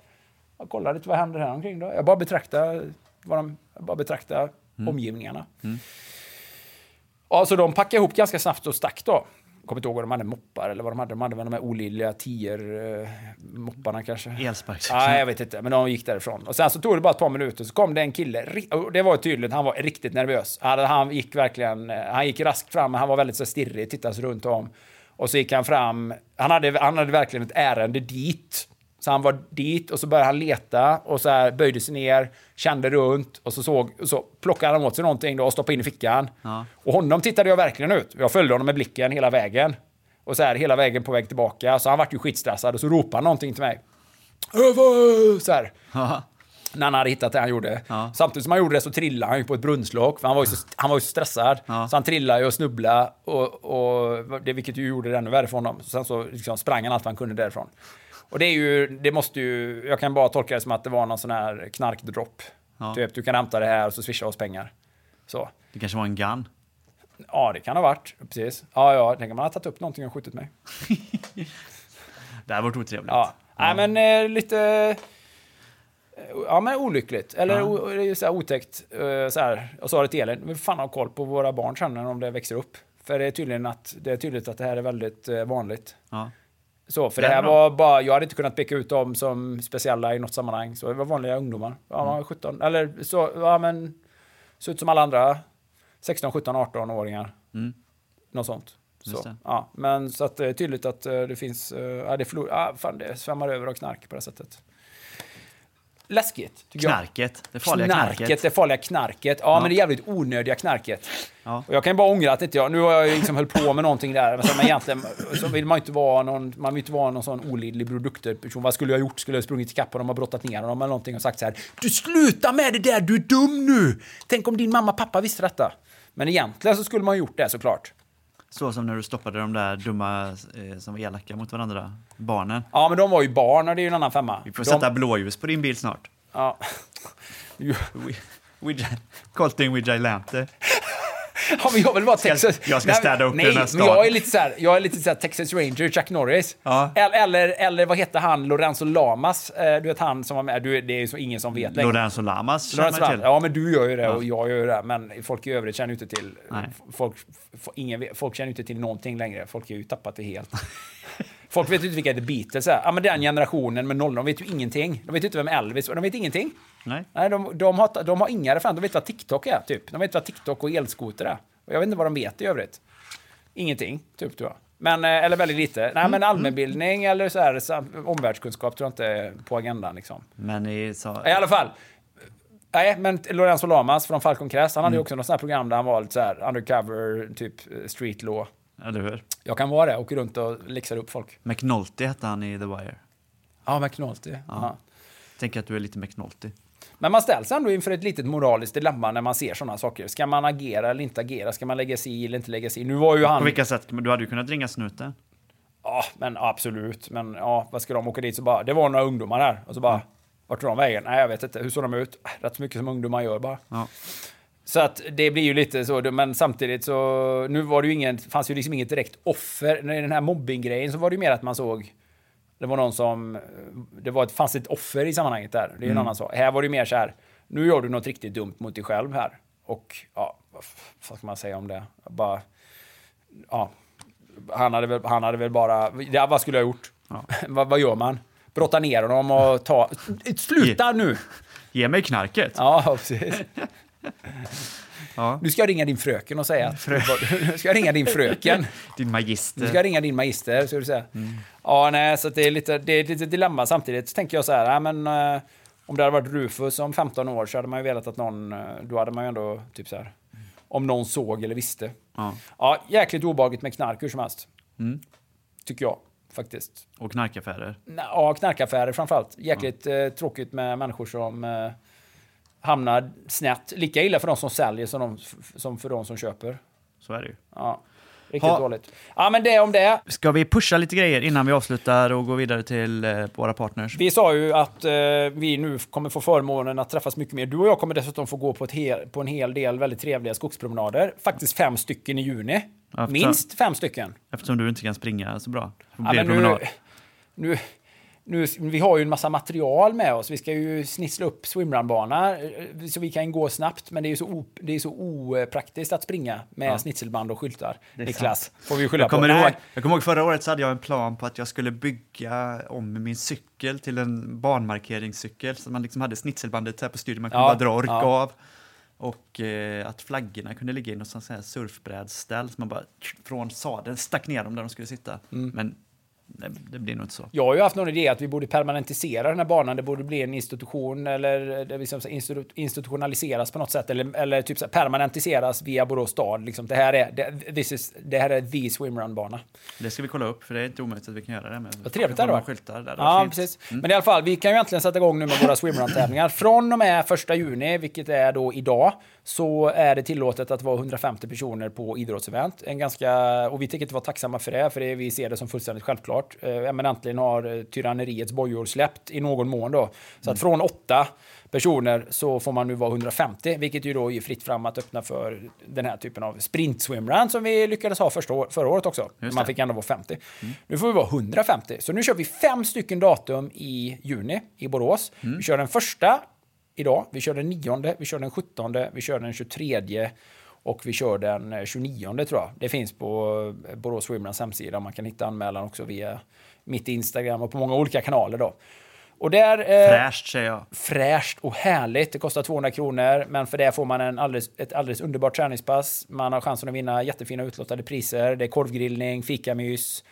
jag kollar lite vad händer här omkring då. Jag bara betraktar, vad de, jag bara betraktar omgivningarna. Ja, så de packade ihop ganska snabbt och stack då. Kommer inte ihåg vad de hade, moppar eller vad de hade. De hade de här olidliga tior, eh, kanske. Elsparkcykel. Nej, jag vet inte. Men de gick därifrån. Och sen så tog det bara ett par minuter så kom det en kille. och Det var tydligt, han var riktigt nervös. Han, gick verkligen, eh, han gick raskt fram, men han var väldigt så stirrig, tittade sig runt om. Och så gick han fram, han hade, han hade verkligen ett ärende dit. Så han var dit och så började han leta och så här böjde sig ner, kände runt och så, såg, och så plockade han åt sig någonting då och stoppade in i fickan. Ja. Och honom tittade jag verkligen ut. Jag följde honom med blicken hela vägen. Och så här hela vägen på väg tillbaka. Så han vart ju skitstressad och så ropade han någonting till mig. Över! Så här. Ja. När han hade hittat det han gjorde. Ja. Samtidigt som han gjorde det så trillade han ju på ett brunnslock. För han var ju så, han var ju så stressad. Ja. Så han trillade ju och snubblade. Och, och det, vilket ju gjorde det ännu värre för honom. Sen så liksom sprang han allt vad han kunde därifrån. Och det är ju, det måste ju, jag kan bara tolka det som att det var någon sån här knarkdropp. Ja. Typ, du kan hämta det här och så swishar oss pengar. Så. Det kanske var en gun. Ja, det kan ha varit. Precis. Ja, ja, tänk om man har tagit upp någonting och skjutit mig. [LAUGHS] Det här var otrevligt. Ja, Nej, men eh, lite... eh, Ja, men olyckligt. Eller o, det är så här otäckt. eh, Så här. Jag sa det till Elin, vi får fan ha koll på våra barn sen när de växer upp. För det är tydligen att det är tydligt att det här är väldigt eh, vanligt. Ja. Så, för Det det är här var bara, jag hade inte kunnat peka ut dem som speciella i något sammanhang. Så det var vanliga ungdomar. Ja, Mm. de var 17, eller så, ja men, såg ut som alla andra. 16, 17, 18-åringar. Mm. Något sånt. Så, ja, men så att det är tydligt att eh, det finns, eh, ja, det, förlor, ja, fan, det svämmar över av knark på det sättet. Läskigt, tycker jag. Knarket. Det farliga knarket. knarket. Det farliga knarket. Ja, men det jävligt onödiga knarket. Ja. Och jag kan bara ångra att inte jag, nu har jag liksom höll på med någonting där, men, så, men egentligen så vill man inte vara någon, man vill inte vara någon sån olidlig produkterperson. Vad skulle jag gjort? Skulle jag sprungit ikapp dem och brottat ner dem eller någonting och sagt så här, du sluta med det där, du är dum nu! Tänk om din mamma och pappa visste detta. Men egentligen så skulle man ha gjort det såklart. Så som när du stoppade de där dumma eh, som var elaka mot varandra, barnen. Ja, men de var ju barn och det är ju en annan femma. Vi får de, sätta blåljus på din bil snart. Ja. [LAUGHS] Colting Vigilante. Ja, men jag vill vara Texas... jag ska städa upp nej, den här staden. jag är lite så här, jag är lite så här Texas Ranger, Chuck Norris. Ja. Eller, eller, vad hette han, Lorenzo Lamas? Eh, Du vet han som var med, du, det är ju så ingen som vet längre. Lorenzo Lamas Lorenzo Lamas. Ja, men du gör ju det och jag gör ju det. Men folk i övrigt känner ju inte till... Nej. Folk, ingen, folk känner ju inte till någonting längre. Folk har ju tappat det helt. [LAUGHS] Folk vet ju inte vilka The Beatles är. Ja, men den generationen med noll, de vet ju ingenting. De vet ju inte vem Elvis är. De vet ingenting. Nej. Nej, de, de, har, de har inga referenser. De vet vad TikTok är, typ. De vet vad TikTok och elskoter är. Och jag vet inte vad de vet i övrigt. Ingenting, typ, tror jag. Men, eh, eller väldigt lite. Nej, men allmänbildning eller så här, så, omvärldskunskap tror jag inte är på agendan. Liksom. Men i, så, I alla fall. Nej, men Lorenzo Lamas från Falcon Crest, han hade ju också något sånt här program där han var lite så här undercover, typ street law. Eller hur? Jag kan vara det, åker runt och läxar upp folk. McNulty hette han i The Wire. Ja, McNulty. Ja. Tänk att du är lite McNulty. Men man ställs ändå inför ett litet moraliskt dilemma när man ser sådana saker. Ska man agera eller inte agera? Ska man lägga sig i eller inte lägga sig i? Nu var ju han... På vilka sätt? Du hade ju kunnat ringa snuten. Ja, men absolut. Men ja, vad ska de åka dit så bara... Det var några ungdomar där. Och så bara... Vart tog de vägen? Nej, jag vet inte. Hur såg de ut? Rätt så mycket som ungdomar gör bara. Ja. Så att det blir ju lite så, men samtidigt så... Nu var det ju ingen, fanns ju liksom inget direkt offer. När den här mobbinggrejen så var det ju mer att man såg... Det var någon som... Det var ett, fanns ett offer i sammanhanget där. Det är ju en annan sak. Här var det ju mer så här... Nu gör du något riktigt dumt mot dig själv här. Och ja, vad ska man säga om det? Bara... Ja. Han hade väl, han hade väl bara... Ja, vad skulle jag ha gjort? [LAUGHS] vad, vad gör man? Brotta ner honom och ta... Sluta nu! Ge mig knarket. Ja, [LAUGHS] precis. [LAUGHS] Ja. Nu ska jag ringa din fröken och säga att... [LAUGHS] Nu ska jag ringa din fröken. [LAUGHS] Din magister. Nu ska jag ringa din magister, ska du säga. Ja, nej, så det är lite, det är lite dilemma. Samtidigt så tänker jag så här, ja, men eh, om det hade varit Rufus om 15 år så hade man ju velat att någon, eh, då hade man ju ändå typ så här, om någon såg eller visste. Ja. Ja, jäkligt obehagligt med knark hur som helst. Tycker jag, faktiskt. Och knarkaffärer. Ja, knarkaffärer framförallt. Jäkligt eh, tråkigt med människor som eh, hamnar snett. Lika illa för de som säljer som, de, som för de som köper. Så är det ju. Ja, riktigt Ha. dåligt. Ja, men det om det. Ska vi pusha lite grejer innan vi avslutar och går vidare till eh, våra partners? Vi sa ju att eh, vi nu kommer få förmånen att träffas mycket mer. Du och jag kommer dessutom få gå på, hel, på en hel del väldigt trevliga skogspromenader. Faktiskt fem stycken i juni. För- Minst fem stycken. Eftersom du inte kan springa så bra. Ja, men nu, nu, nu, vi har ju en massa material med oss. Vi ska ju snissla upp swimrunbana eh, så vi kan gå snabbt. Men det är ju så, o, det är så opraktiskt att springa med snitselband och skyltar. Niklas, får vi skylla Jag kommer, på. ihåg, jag kommer ihåg förra året så hade jag en plan på att jag skulle bygga om min cykel till en banmarkeringscykel. Så man liksom hade snitselbandet här på styrningen, man kunde Ja, bara dra och rycka ja. av. Och eh, att flaggorna kunde ligga i något sånt här surfbrädställ så man bara från sadeln stack ner dem där de skulle sitta. Mm. Men det, det blir nog inte så. Jag har ju haft någon idé att vi borde permanentisera den här banan. Det borde bli en institution eller det liksom så institu- institutionaliseras på något sätt. Eller, eller typ så permanentiseras via Borås stad. Liksom. Det, här är, det, this is, det här är the swimrun-bana. Det ska vi kolla upp för det är inte omöjligt att vi kan göra det. Vad trevligt det var. skyltar där. Ja, fint. precis. Men i alla fall, vi kan ju äntligen sätta igång nu med våra swimrun-tävlingar. Från och med första juni, vilket är då idag, så är det tillåtet att vara 150 personer på idrottsevent. En ganska, och vi tänker inte vara tacksamma för det, för det, vi ser det som fullständigt självklart. Eh, Men äntligen har eh, tyranneriets bojor släppt i någon mån då. Så att från åtta personer så får man nu vara 150, vilket ju då är fritt fram att öppna för den här typen av sprint swimrun som vi lyckades ha första år, förra året också. Man fick ändå vara 50. Nu får vi vara 150. Så nu kör vi fem stycken datum i juni i Borås. Vi kör den första idag, vi kör den nionde, vi kör den 17, vi kör den 23 och vi kör den eh, 29 tror jag. Det finns på eh, Borås Swimruns hemsida. Man kan hitta anmälan också via mitt Instagram och på många olika kanaler då. Och där... eh, Fräscht säger jag. fräscht och härligt. Det kostar 200 kronor, men för det får man en alldeles, ett alldeles underbart träningspass. Man har chansen att vinna jättefina utlottade priser. Det är korvgrillning, fikamys,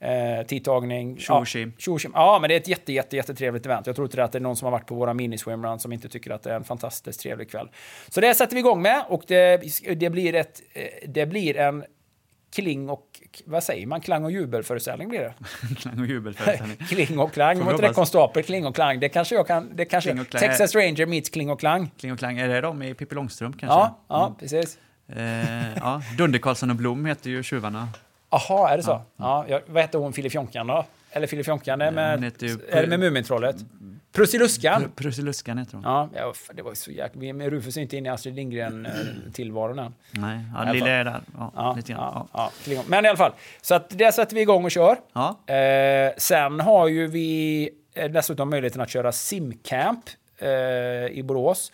eh, tidtagning. Tjo och tjim. Ja, ja, men det är ett jätte, jätte, jättetrevligt event. Jag tror inte att det är någon som har varit på våra miniswimrun som inte tycker att det är en fantastiskt trevlig kväll. Så det sätter vi igång med och det, det, blir, ett, eh, det blir en kling och, vad säger man, klang och jubelföreställning blir det. [LAUGHS] Klang och jubelföreställning. [LAUGHS] Kling och klang hoppas. rekonstapel, kling och klang. Det kanske jag kan... Det kanske, Kling klang. Texas Ranger meets kling och klang. Kling och klang, är det de i Pippi Långstrump kanske? Ja, ja precis. Eh, ja. Dunder Karlsson och Blom heter ju tjuvarna. Jaha, är det så? Ja. jag, vad heter hon, Filifjonkan då? Eller Filifjonkan, är, med, är det med Mumintrollet? Prussiluskan. Pr- Prussiluskan heter hon. Ja, ja, det var ju så jäkla... Rufus är inte inne i Astrid Lindgren-tillvaron än. Nej, ja, fall. är där. Ja, Ja, lite grann. ja, Ja. ja. Men i alla fall, så att det sätter vi igång och kör. Ja. Eh, sen har ju vi eh, dessutom möjligheten att köra simcamp eh, i Borås.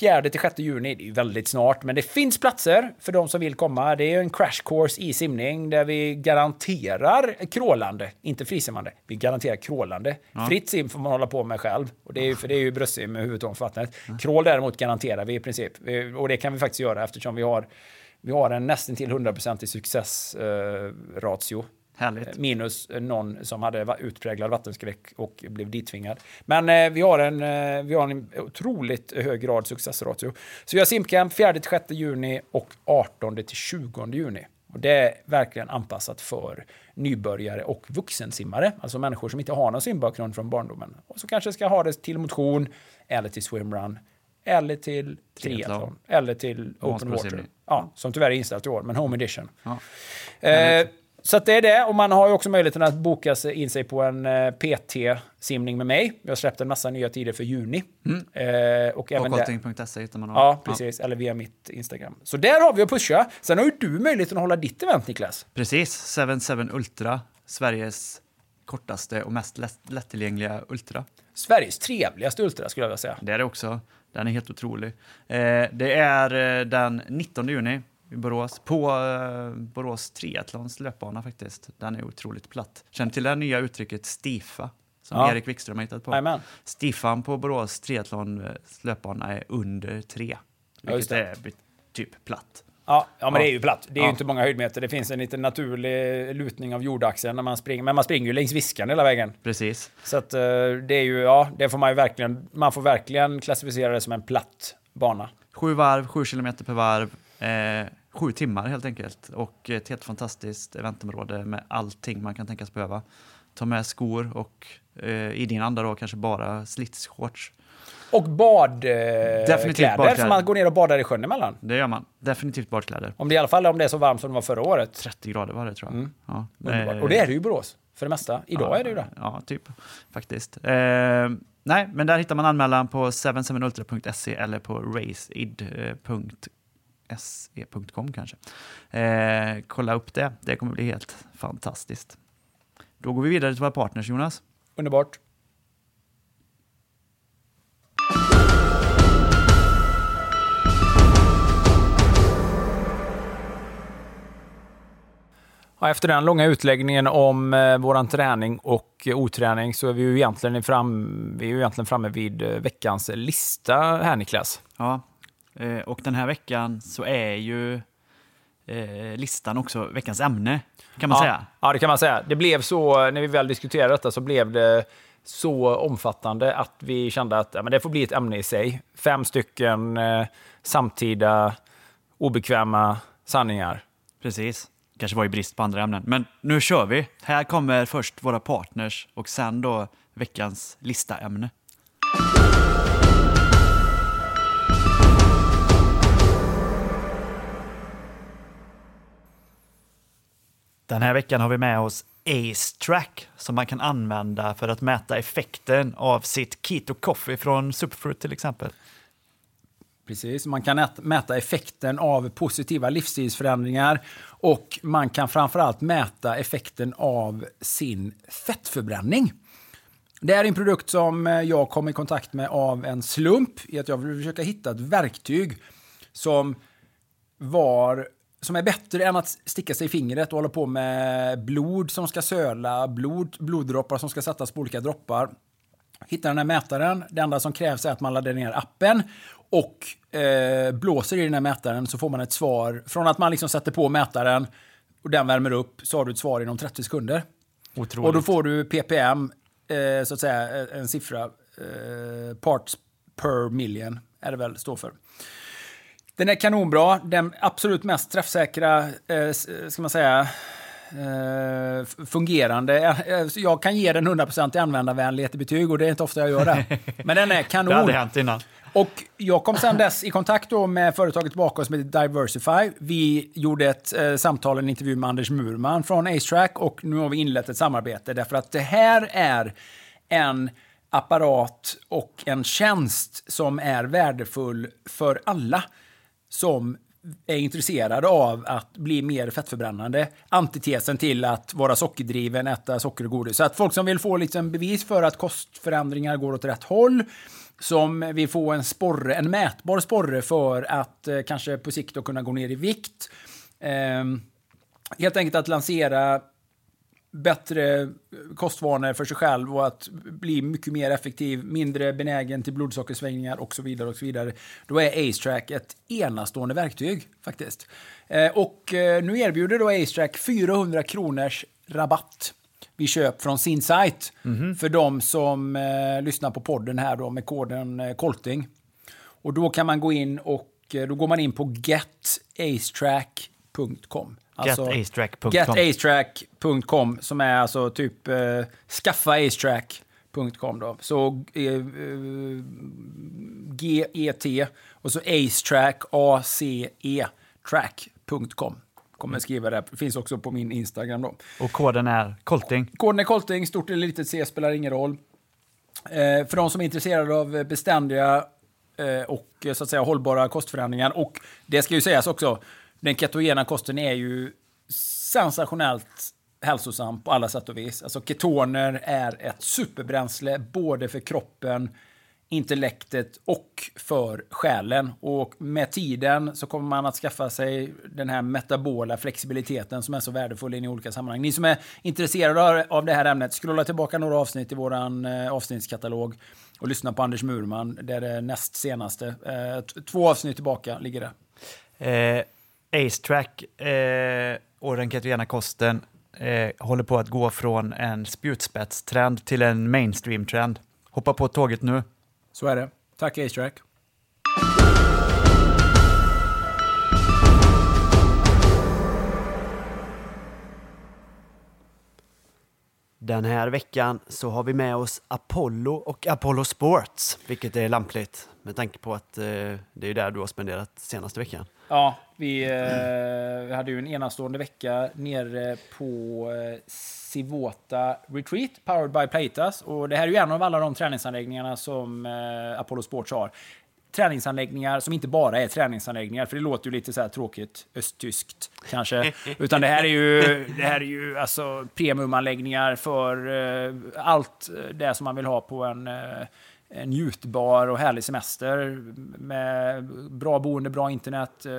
4 till 6 juni, det är ju väldigt snart, men det finns platser för de som vill komma. Det är ju en crash course i simning där vi garanterar krålande, inte frisimmande. Vi garanterar krålande. Fritt sim får man hålla på med själv, och det är ju, för det är ju bröstsim med huvudet ovanför vattnet. Krål däremot garanterar vi i princip, och det kan vi faktiskt göra eftersom vi har vi har en nästan till 100% successratio. Eh. Härligt. Minus eh, någon som hade utpräglad vattenskräck och blev dittvingad. Men eh, vi, har en, eh, vi har en otroligt hög grad successratio. Så vi har simcamp 4-6 juni och 18-20 juni. Och det är verkligen anpassat för nybörjare och vuxensimmare. Alltså människor som inte har någon simbakgrund från barndomen. Och så kanske ska ha det till motion, eller till swimrun, eller till triathlon, eller till open water. Ja, som tyvärr är inställt i år, men home edition. Ja. Eh, så det är det. Och man har ju också möjligheten att boka in sig på en eh, PT-simning med mig. Vi har släppt en massa nya tider för juni. Eh, och även där, colting.se hittar man dem. Ja, precis. Eller via mitt Instagram. Så där har vi att pusha. Sen har ju du möjligheten att hålla ditt event, Niklas. Precis, 77 Ultra, Sveriges kortaste och mest lätt, lättillgängliga Ultra. Sveriges trevligaste Ultra, skulle jag vilja säga. Det är det också. Den är helt otrolig. Eh, det är eh, den 19 juni i Borås, på eh, Borås Triathlons löpbana faktiskt. Den är otroligt platt. Känner till det nya uttrycket STIFA som Ja. Erik Wikström har hittat på? Jajamän. Stifan på Borås Triathlon eh, löpbana är under 3. Ja, just Vilket det. är typ platt. Ja, ja men Ja. det är ju platt. Det är ju Ja. inte många höjdmeter. Det finns en liten naturlig lutning av jordaxeln när man springer. Men man springer ju längs viskan hela vägen. Precis. Så att eh, det är ju, ja, det får man ju verkligen, man får verkligen klassificera det som en platt bana. Sju varv, sju kilometer per varv, eh, sju timmar helt enkelt. Och ett helt fantastiskt eventområde med allting man kan tänkas behöva. Ta med skor och eh, i din anda då kanske bara slitsshorts. Och badkläder, kläder, badkläder. för man går ner och badar i sjön emellan. Det gör man. Definitivt badkläder. Om det i alla fall om det är så varmt som det var förra året. 30 grader var det tror jag. Ja, Underbart. eh, Och det är det ju i Borås, för det mesta. Idag ja, är det ju det. Ja, typ. Faktiskt. Eh, nej, men där hittar man anmälan på 77ultra.se eller på raceid.se.com kanske. Eh, kolla upp det. Det kommer bli helt fantastiskt. Då går vi vidare till våra partners, Jonas. Underbart. Ja, efter den långa utläggningen om eh, våran träning och eh, oträning så är vi ju egentligen, fram, vi är ju egentligen framme vid eh, veckans lista här Niklas. Ja, eh, och den här veckan så är ju eh, listan också veckans ämne, kan man ja. säga. Ja, det kan man säga. Det blev så, när vi väl diskuterade detta så blev det så omfattande att vi kände att ja, men det får bli ett ämne i sig. Fem stycken eh, samtida obekväma sanningar. Precis. Kanske var i brist på andra ämnen. Men nu kör vi. Här kommer först våra partners och sen då veckans listaämne. Den här veckan har vi med oss Ace Track som man kan använda för att mäta effekten av sitt Keto Coffee från Superfruit till exempel. Precis, man kan mäta effekten av positiva livsstilsförändringar och man kan framförallt mäta effekten av sin fettförbränning. Det är en produkt som eh, jag kom i kontakt med av en slump i att jag ville försöka hitta ett verktyg som var som är bättre än att sticka sig i fingret och hålla på med blod som ska söla, blod, bloddroppar som ska sättas på olika droppar. Hitta den här mätaren. Det enda som krävs är att man laddar ner appen och eh, blåser i den här mätaren så får man ett svar. Från att man liksom sätter på mätaren och den värmer upp så har du ett svar inom 30 sekunder. Otroligt. Och då får du ppm, eh, så att säga, en siffra. Eh, parts per million är det väl står för. Den är kanonbra. Den absolut mest träffsäkra, eh, s- ska man säga, eh, fungerande. Eh, så Jag kan ge den 100% i användarvänlighet i betyg och det är inte ofta jag gör det. [LAUGHS] Men den är Det hade kanon. hänt innan. Och jag kom sedan dess i kontakt med företaget bakom som heter Diversify. Vi gjorde ett eh, samtal, en intervju med Anders Murman från AceTrack och nu har vi inlett ett samarbete därför att det här är en apparat och en tjänst som är värdefull för alla som är intresserade av att bli mer fettförbrännande. Antitesen till att vara sockerdriven, äta socker och godis. Så att folk som vill få liksom bevis för att kostförändringar går åt rätt håll, som vill få en sporre, en mätbar sporre för att eh, kanske på sikt då kunna gå ner i vikt. Eh, helt enkelt att lansera bättre kostvanor för sig själv och att bli mycket mer effektiv, mindre benägen till blodsockersvängningar och så vidare. och så vidare. Då är AceTrack ett enastående verktyg faktiskt. Eh, och eh, nu erbjuder då AceTrack 400 kronors rabatt vid köp från sin sajt för de som eh, lyssnar på podden här då med koden eh, Colting. Och då kan man gå in och eh, då går man in på getacetrack.com. Getacetrack.com. Getacetrack.com som är alltså typ eh, skaffaacetrack.com då. Så eh, eh, G-E-T och så acetrack, A-C-E, track.com. Kommer skriva det. Finns också på min Instagram då. Och koden är Colting. Koden är Colting, stort eller litet C spelar ingen roll. Eh, för de som är intresserade av beständiga eh, och eh, så att säga hållbara kostförändringar. Och det ska ju sägas också, den ketogena kosten är ju sensationellt hälsosam på alla sätt och vis. Alltså ketoner är ett superbränsle både för kroppen, intellektet och för själen. Och med tiden så kommer man att skaffa sig den här metabola flexibiliteten som är så värdefull in i olika sammanhang. Ni som är intresserade av- det här ämnet, scrolla tillbaka några avsnitt i våran eh, avsnittskatalog och lyssna på Anders Murman, det är det näst senaste. Eh, två avsnitt tillbaka ligger det. Eh, Acetrack eh, och den ketogena kosten eh, håller på att gå från en spjutspetstrend till en mainstream-trend. Hoppa på tåget nu. Så är det. Tack AceTrack. Den här veckan så har vi med oss Apollo och Apollo Sports, vilket är lämpligt med tanke på att eh, det är där du har spenderat senaste veckan. Ja, vi, eh, vi hade ju en enastående vecka nere på eh, Sivota Retreat, powered by Playtas. Och det här är ju en av alla de träningsanläggningarna som eh, Apollo Sports har. Träningsanläggningar som inte bara är träningsanläggningar, för det låter ju lite så här tråkigt östtyskt kanske. [LAUGHS] Utan det här är ju, det här är ju alltså premiumanläggningar för eh, allt det som man vill ha på en eh, en njutbar och härlig semester med bra boende, bra internet, eh,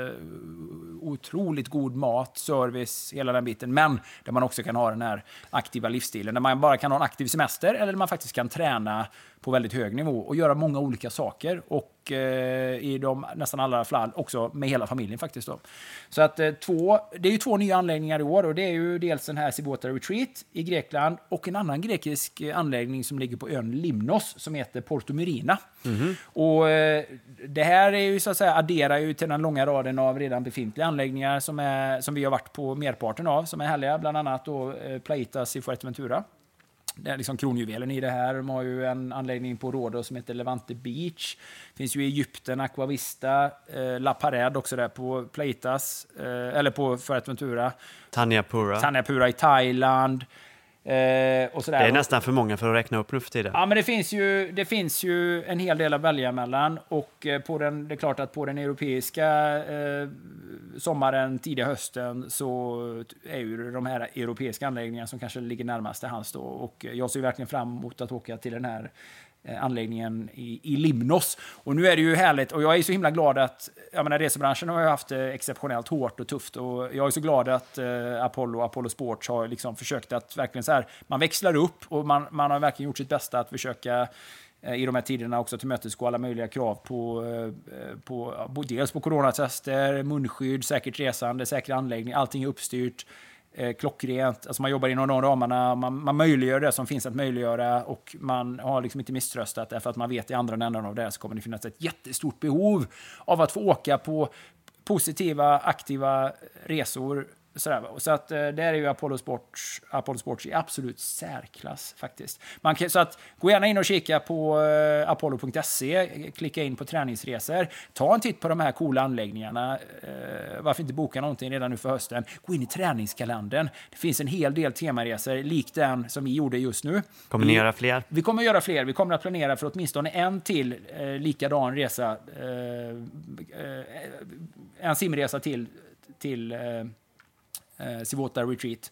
otroligt god mat, service, hela den biten. Men där man också kan ha den här aktiva livsstilen, där man bara kan ha en aktiv semester eller där man faktiskt kan träna på väldigt hög nivå och göra många olika saker. Och eh, i de nästan alla fall också med hela familjen faktiskt. Då. Så att eh, två, det är ju två nya anläggningar i år och det är ju dels den här Sibota Retreat i Grekland och en annan grekisk anläggning som ligger på ön Limnos som heter Porto Murina. Och eh, det här är ju så att säga adderar ju till den långa raden av redan befintliga anläggningar som, är, som vi har varit på merparten av, som är härliga, bland annat då eh, Plaitas i Fuerteventura. Det är liksom kronjuvelen i det här. De har ju en anläggning på Rhodos som heter Levante Beach. finns ju i Egypten, Aquavista, eh, La Parade också där på Plaitas, eh, eller på Fuerteventura. Tanja Pura. Tanya Pura i Thailand. Eh, och sådär. Det är nästan för många för att räkna upp nu för tiden. Ja, men det finns, ju, det finns ju en hel del att välja mellan. Och eh, på den, det är klart att på den europeiska eh, sommaren, tidiga hösten, så är ju de här europeiska anläggningarna som kanske ligger närmast till hands. Då. Och jag ser verkligen fram emot att åka till den här eh, Eh, anläggningen i, i Limnos. Och nu är det ju härligt och jag är så himla glad att, jag menar resebranschen har ju haft det exceptionellt hårt och tufft och jag är så glad att eh, Apollo och Apollo Sports har liksom försökt att verkligen så här, man växlar upp och man, man har verkligen gjort sitt bästa att försöka eh, i de här tiderna också tillmötesgå alla möjliga krav på, på, på dels på coronatester, munskydd, säkert resande, säker anläggning, allting är uppstyrt eh, klockrent. Alltså man jobbar inom de ramarna, man, man möjliggör det som finns att möjliggöra och man har liksom inte misströstat därför att man vet i andra änden av det här så kommer det finnas ett jättestort behov av att få åka på positiva, aktiva resor sådär, så att eh, där är ju Apollo Sports, Apollo Sports i absolut särklass faktiskt. Man kan, så att gå gärna in och kika på eh, apollo.se, klicka in på träningsresor, ta en titt på de här coola anläggningarna. Eh, varför inte boka någonting redan nu för hösten? Gå in i träningskalendern. Det finns en hel del temaresor, likt den som vi gjorde just nu. Kommer ni göra fler? Vi kommer att göra fler. Vi kommer att planera för åtminstone en till eh, likadan resa. Eh, eh, en simresa till, till eh, Sivota Retreat.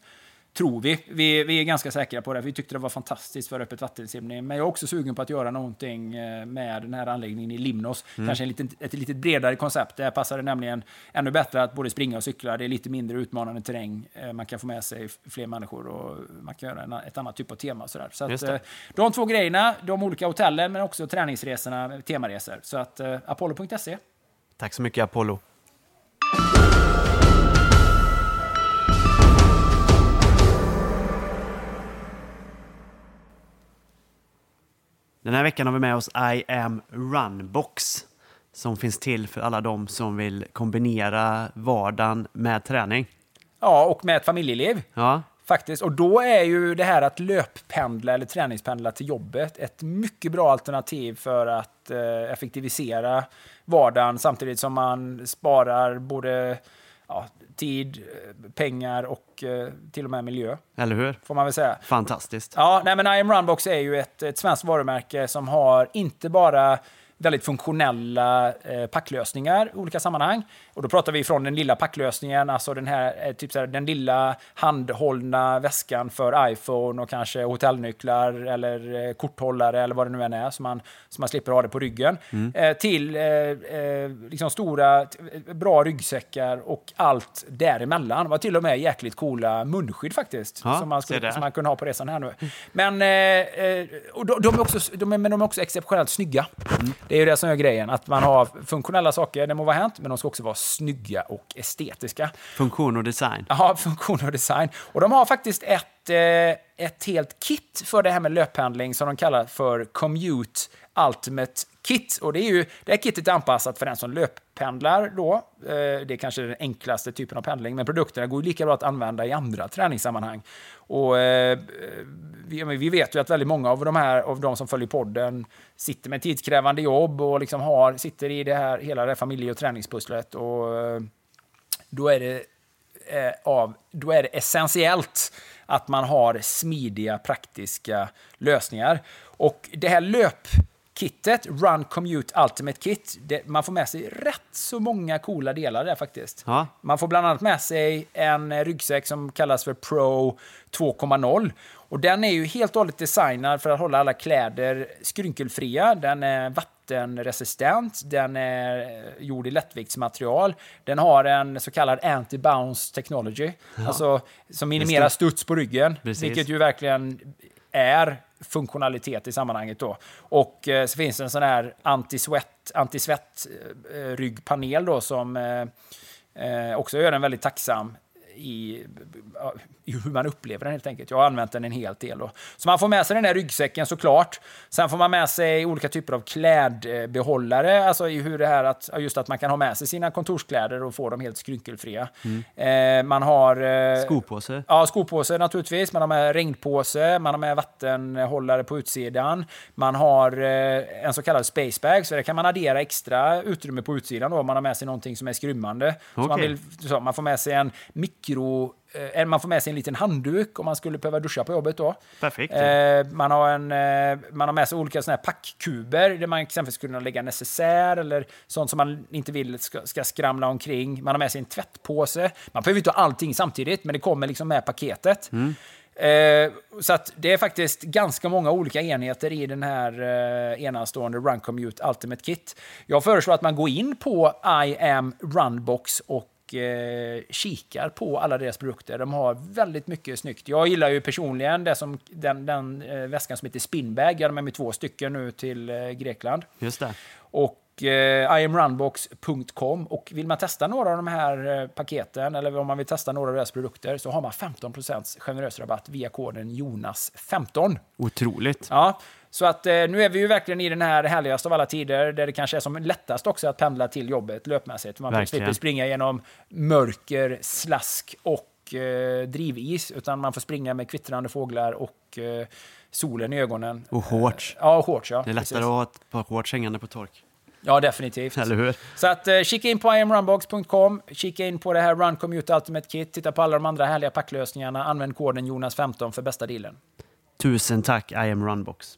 Tror vi. vi. Vi är ganska säkra på det. Vi tyckte det var fantastiskt för öppet vattensimning. Men jag är också sugen på att göra någonting eh, med den här anläggningen i Limnos. Kanske en liten, ett lite bredare koncept. Där passar det nämligen ännu bättre att både springa och cykla. Det är lite mindre utmanande terräng. Eh, Man kan få med sig fler människor och man kan göra en, ett annat typ av tema. Sådär. Så att, eh, de två grejerna, de olika hotellen men också träningsresorna, temaresor. Så att apollo.se. Tack så mycket Apollo. Den här veckan har vi med oss I am Runbox som finns till för alla de som vill kombinera vardagen med träning. Ja, och med ett familjeliv. Ja, Faktiskt. Och då är ju det här att löppendla eller träningspendla till jobbet ett mycket bra alternativ för att eh, effektivisera vardagen samtidigt som man sparar både ja, tid, eh, pengar och eh, till och med miljö, eller hur? får man väl säga. Fantastiskt. Ja, nej, men I am Runbox är ju ett, ett svenskt varumärke som har inte bara väldigt funktionella eh, packlösningar i olika sammanhang. Och då pratar vi från den lilla packlösningen, alltså den här, eh, typ så här, den lilla handhållna väskan för iPhone och kanske hotellnycklar eller eh, korthållare eller vad det nu än är, så man, så man slipper ha det på ryggen. Eh, till eh, eh, liksom stora, t- bra ryggsäckar och allt däremellan. Det var till och med jäkligt coola munskydd faktiskt, Ja, som, man skulle, som man kunde ha på resan här nu. Men, eh, eh, och de, de, är också, de, är, men de är också exceptionellt snygga. Det är ju det som är grejen, att man har funktionella saker, det må vara hänt, men de ska också vara snygga och estetiska. Funktion och design. Ja, funktion och design. Och de har faktiskt ett, eh, ett helt kit för det här med löppendling som de kallar för Commute Ultimate Kit. Och det är ju, det här kittet är anpassat för den som löppendlar då. Eh, det är kanske den enklaste typen av pendling, men produkterna går ju lika bra att använda i andra träningssammanhang. Och eh, vi, vi vet ju att väldigt många av de här av de som följer podden sitter med tidskrävande jobb och liksom har, sitter i det här, hela det här familje och träningspusslet. Och eh, då är det eh, av, då är det essentiellt att man har smidiga, praktiska lösningar. Och det här löp löpkittet, Run Commute Ultimate Kit, det, man får med sig rätt så många coola delar där faktiskt. Ja. Man får bland annat med sig en ryggsäck som kallas för Pro 2.0. Och den är ju helt och hållet designad för att hålla alla kläder skrynkelfria. Den är vattenresistent, den är eh, gjord i lättviktsmaterial. Den har en så kallad anti-bounce technology, alltså som minimerar studs på ryggen, Precis. vilket ju verkligen är funktionalitet i sammanhanget då. Och eh, så finns det en sån här anti-svett, anti-svett eh, eh ryggpanel då som eh, eh, också gör den väldigt tacksam i, i hur man upplever den helt enkelt. Jag har använt den en hel del. Då. Så man får med sig den här ryggsäcken såklart. Sen får man med sig olika typer av klädbehållare, alltså i hur det här att, just att man kan ha med sig sina kontorskläder och få dem helt skrynkelfria. Eh, man har... Eh, Skopåse. Ja, skopåse naturligtvis. Man har med regnpåse, man har med vattenhållare på utsidan. Man har eh, en så kallad spacebag, så där kan man addera extra utrymme på utsidan då, om man har med sig någonting som är skrymmande. Så man, vill, så man får med sig en mikro... Eh, man får med sig en liten handduk om man skulle behöva duscha på jobbet då. Perfekt. Eh, man, har en, eh, man har med sig olika såna packkuber där man exempelvis skulle kunna lägga necessär eller sånt som man inte vill ska, ska skramla omkring. Man har med sig en tvättpåse. Man behöver inte ha allting samtidigt, men det kommer liksom med paketet. Eh, så att det är faktiskt ganska många olika enheter i den här eh, enastående Run Commute Ultimate Kit. Jag föreslår att man går in på I am Runbox och eh, kikar på alla deras produkter. De har väldigt mycket snyggt. Jag gillar ju personligen det som, den, den eh, väskan som heter Spinbag. Jag har med mig två stycken nu till eh, Grekland. Just det. Och iamrunbox.com. Och vill man testa några av de här paketen eller om man vill testa några av deras produkter så har man 15% generös rabatt via koden JONAS15. Otroligt. Ja, så att eh, nu är vi ju verkligen i den här härligaste av alla tider där det kanske är som lättast också att pendla till jobbet löpmässigt. Man Verkligen. slipper springa genom mörker, slask och eh, drivis, utan man får springa med kvittrande fåglar och eh, solen i ögonen. Och shorts. Ja, och shorts ja. Det är lättare precis. att ha ett par shorts hängande på tork. Ja, definitivt. Eller hur? Så att eh, kika in på imrunbox.com, kika in på det här Run Commute Ultimate Kit, titta på alla de andra härliga packlösningarna, använd koden Jonas15 för bästa dealen. Tusen tack, I am Runbox.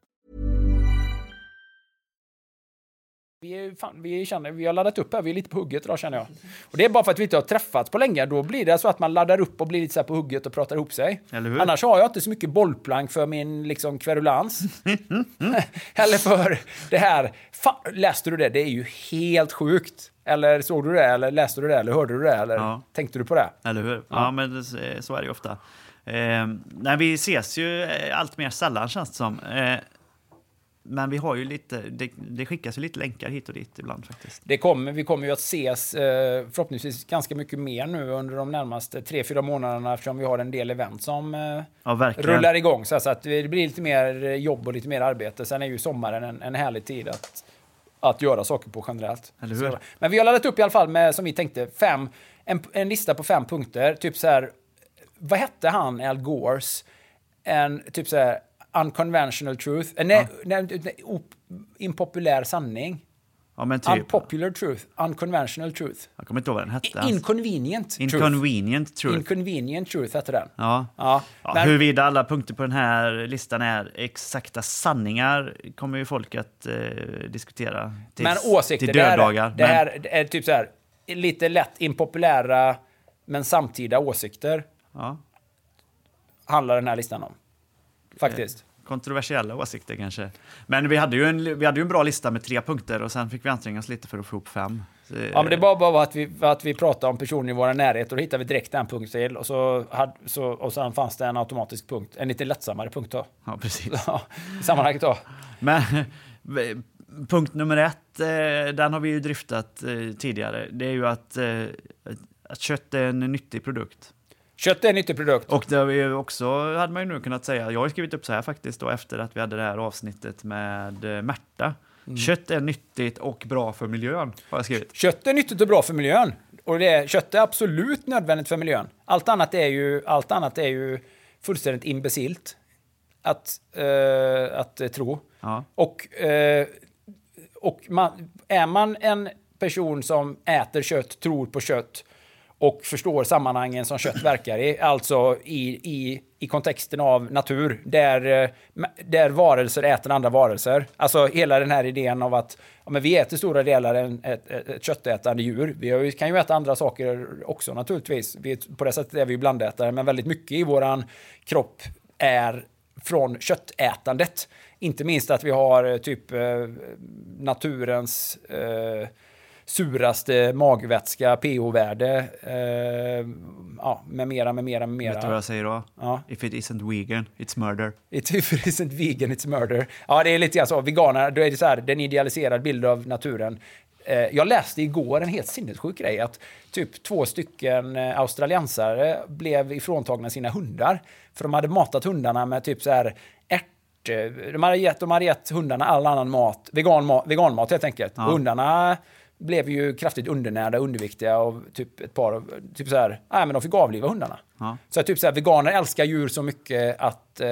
Vi, är, fan, vi, känner, vi har laddat upp här, vi är lite på hugget idag känner jag. Och det är bara för att vi inte har träffats på länge. Då blir det så att man laddar upp och blir lite så på hugget och pratar ihop sig. Eller hur? Annars har jag inte så mycket bollplank för min liksom, kverulans. [LAUGHS] Eller för det här. Fan, läste du det? Det är ju helt sjukt. Eller såg du det? Eller läste du det? Eller hörde du det? Eller Ja. tänkte du på det? Eller hur? Ja, men det, så är det ju ofta. Eh, nej, vi ses ju eh, allt mer sällan känns det som. Eh, men vi har ju lite, det, det skickas ju lite länkar hit och dit ibland faktiskt. Det kommer, vi kommer ju att ses eh, förhoppningsvis ganska mycket mer nu under de närmaste tre fyra månaderna eftersom vi har en del event som eh, Ja, rullar igång. Så, att det blir lite mer jobb och lite mer arbete. Sen är ju sommaren en, en härlig tid att, att göra saker på generellt. Så, men vi har laddat upp i alla fall med, som vi tänkte, fem, en, en lista på fem punkter. Typ så här, vad hette han, Al Gores? En typ så här, unconventional truth. Eh, nej, nej, nej, op- impopulär sanning. Ja, men typ. Unpopular truth, unconventional truth. Jag kommer inte ihåg vad den hette. ens. Inconvenient truth. Inconvenient truth. Inconvenient truth hette den. Ja. Ja, Ja, men- Huruvida alla punkter på den här listan är exakta sanningar kommer ju folk att eh, diskutera tills, Men åsikter, till det här, döddagar. det här är typ så här, lite lätt impopulära men samtida åsikter ja, handlar den här listan om. Faktiskt. kontroversiella åsikter kanske. Men vi hade, ju en, vi hade ju en bra lista med tre punkter och sen fick vi anstränga oss lite för att få ihop fem. Så, Ja, men det var bara att vi, att vi pratade om personer i vår närhet och då hittade vi direkt en punkt till och så, hade, så och sen fanns det en automatisk punkt, en lite lättsammare punkt då. Ja, precis. [LAUGHS] I sammanhanget då. Men [LAUGHS] punkt nummer ett, eh, den har vi ju dryftat eh, tidigare. Det är ju att, eh, att kött är en nyttig produkt. Kött är en nyttig produkt. Och det har vi också, hade man ju nu kunnat säga, jag har skrivit upp så här faktiskt då efter att vi hade det här avsnittet med eh, Märta. Kött är nyttigt och bra för miljön, har jag skrivit. Kött är nyttigt och bra för miljön. Och det är, kött är absolut nödvändigt för miljön. Allt annat är ju, allt annat är ju fullständigt imbecilt att, eh, att eh, tro. Ja. Och, eh, och man, är man en person som äter kött, tror på kött och förstår sammanhangen som kött verkar i, alltså i, i, i kontexten av natur, där, eh, där varelser äter andra varelser. Alltså hela den här idén av att ja, men vi äter stora delar en, ett, ett, ett köttätande djur. Vi kan ju äta andra saker också naturligtvis. Vi, på det sättet är vi ju blandätare, men väldigt mycket i våran kropp är från köttätandet. Inte minst att vi har eh, typ eh, naturens eh, suraste magvätska, pH-värde, eh, ja, med mera, med mera, med mera. Vet du vad jag säger då? Ja. If it isn't vegan, it's murder. [LAUGHS] It isn't vegan, it's murder. Ja, det är lite grann så. Veganer, då är det så här, det är en idealiserad bild av naturen. Eh, jag läste igår en helt sinnessjuk grej, att typ två stycken eh, australiensare blev ifråntagna sina hundar. För de hade matat hundarna med typ så här eh, de hade gett, de hade gett hundarna all annan mat, vegan mat, veganmat helt enkelt. Ja. Hundarna blev ju kraftigt undernärda, underviktiga och typ ett par, typ så här, nej men de fick avliva hundarna. Ja. Så typ så här, veganer älskar djur så mycket att eh,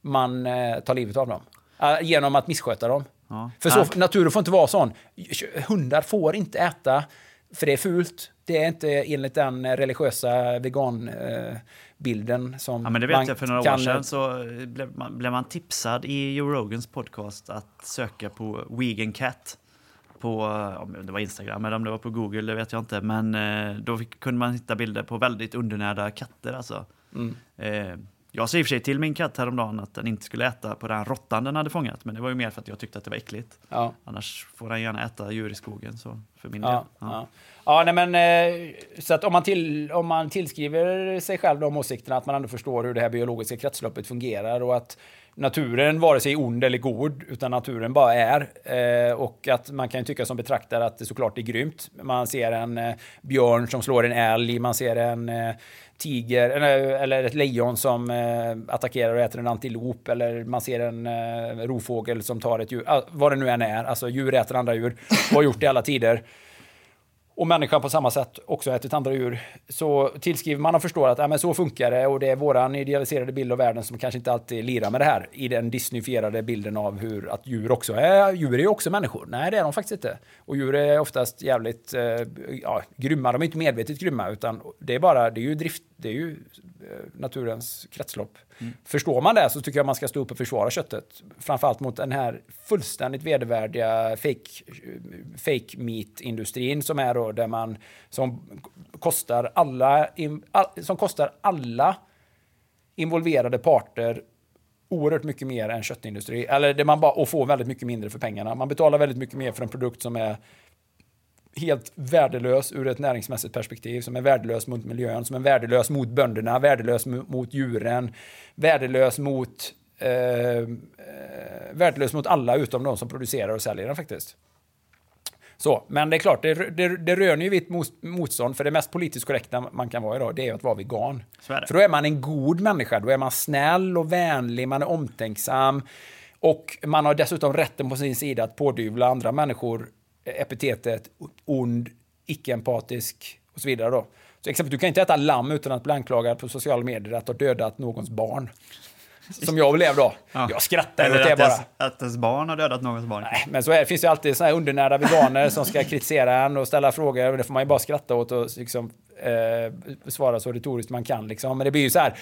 man eh, tar livet av dem. Eh, genom att missköta dem. Ja. För så, naturen får inte vara sån. Hundar får inte äta, för det är fult. Det är inte enligt den religiösa veganbilden som Ja, men det vet jag för några kan- år sedan så blev man, blev man tipsad i Joe Rogans podcast att söka på Vegan Cat. På, om det var Instagram eller om det var på Google, det vet jag inte. Men eh, då fick, kunde man hitta bilder på väldigt undernärda katter alltså. Mm. Eh, jag sa i och för sig till min katt häromdagen att den inte skulle äta på den råttan den hade fångat. Men det var ju mer för att jag tyckte att det var äckligt. Ja. Annars får den gärna äta djur i skogen. Så för min Ja, del. ja. ja nej, men eh, så att om man, till, om man tillskriver sig själv de åsikterna att man ändå förstår hur det här biologiska kretsloppet fungerar och att naturen vare sig är ond eller god, utan naturen bara är. Eh, och att man kan ju tycka som betraktare att det såklart är grymt. Man ser en eh, björn som slår en älg, man ser en eh, tiger eller, eller ett lejon som eh, attackerar och äter en antilop eller man ser en eh, rovfågel som tar ett djur, ah, vad det nu än är. Alltså djur äter andra djur och har gjort det i alla tider och människan på samma sätt också ätit andra djur, så tillskriver man och förstår att ja, men så funkar det och det är våran idealiserade bild av världen som kanske inte alltid lirar med det här i den disneyfierade bilden av hur att djur också är, djur är ju också människor. Nej, det är de faktiskt inte. Och djur är oftast jävligt eh, ja, grymma, de är inte medvetet grymma utan det är bara, det är ju drift, det är ju eh, naturens kretslopp. Förstår man det så tycker jag man ska stå upp och försvara köttet. Framförallt mot den här fullständigt vedervärdiga fake, fake meat-industrin som är då där man som kostar alla, som kostar alla involverade parter oerhört mycket mer än köttindustri. Eller det man bara, och får väldigt mycket mindre för pengarna. Man betalar väldigt mycket mer för en produkt som är helt värdelös ur ett näringsmässigt perspektiv, som är värdelös mot miljön, som är värdelös mot bönderna, värdelös mo- mot djuren, värdelös mot, eh, eh, värdelös mot alla utom de som producerar och säljer den faktiskt. Så, men det är klart, det, det, det rör ju vitt mot- motstånd, för det mest politiskt korrekta man kan vara idag, det är ju att vara vegan. För då är man en god människa, då är man snäll och vänlig, man är omtänksam och man har dessutom rätten på sin sida att pådyvla andra människor epitetet ond, icke-empatisk och så vidare. Då. Så exempel, du kan inte äta lamm utan att bli anklagad på sociala medier att ha dödat någons barn. Som jag blev då. Ja. Jag skrattar åt det att, bara. ens, att ens barn har dödat någons barn. Nej, men så är, det finns ju alltid såna här undernärda veganer som ska kritisera en och ställa frågor. Det får man ju bara skratta åt och liksom, eh, svara så retoriskt man kan. Liksom. Men det blir ju så här,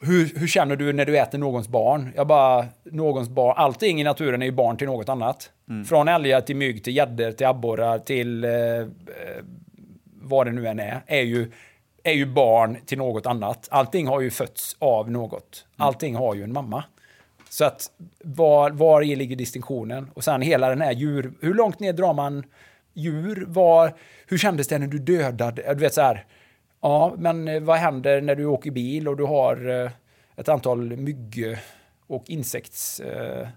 hur, hur känner du när du äter någons barn? Jag bara, någons barn. Allting i naturen är ju barn till något annat. Från älgar till mygg, till gäddor, till abborrar, till eh, eh, vad det nu än är, är ju, är ju barn till något annat. Allting har ju fötts av något. Allting har ju en mamma. Så att var, var i ligger distinktionen? Och sen hela den här djur... Hur långt ner drar man djur? Var, hur kändes det när du dödade? Du vet så här... Ja, men eh, vad händer när du åker bil och du har eh, ett antal mygg och eh,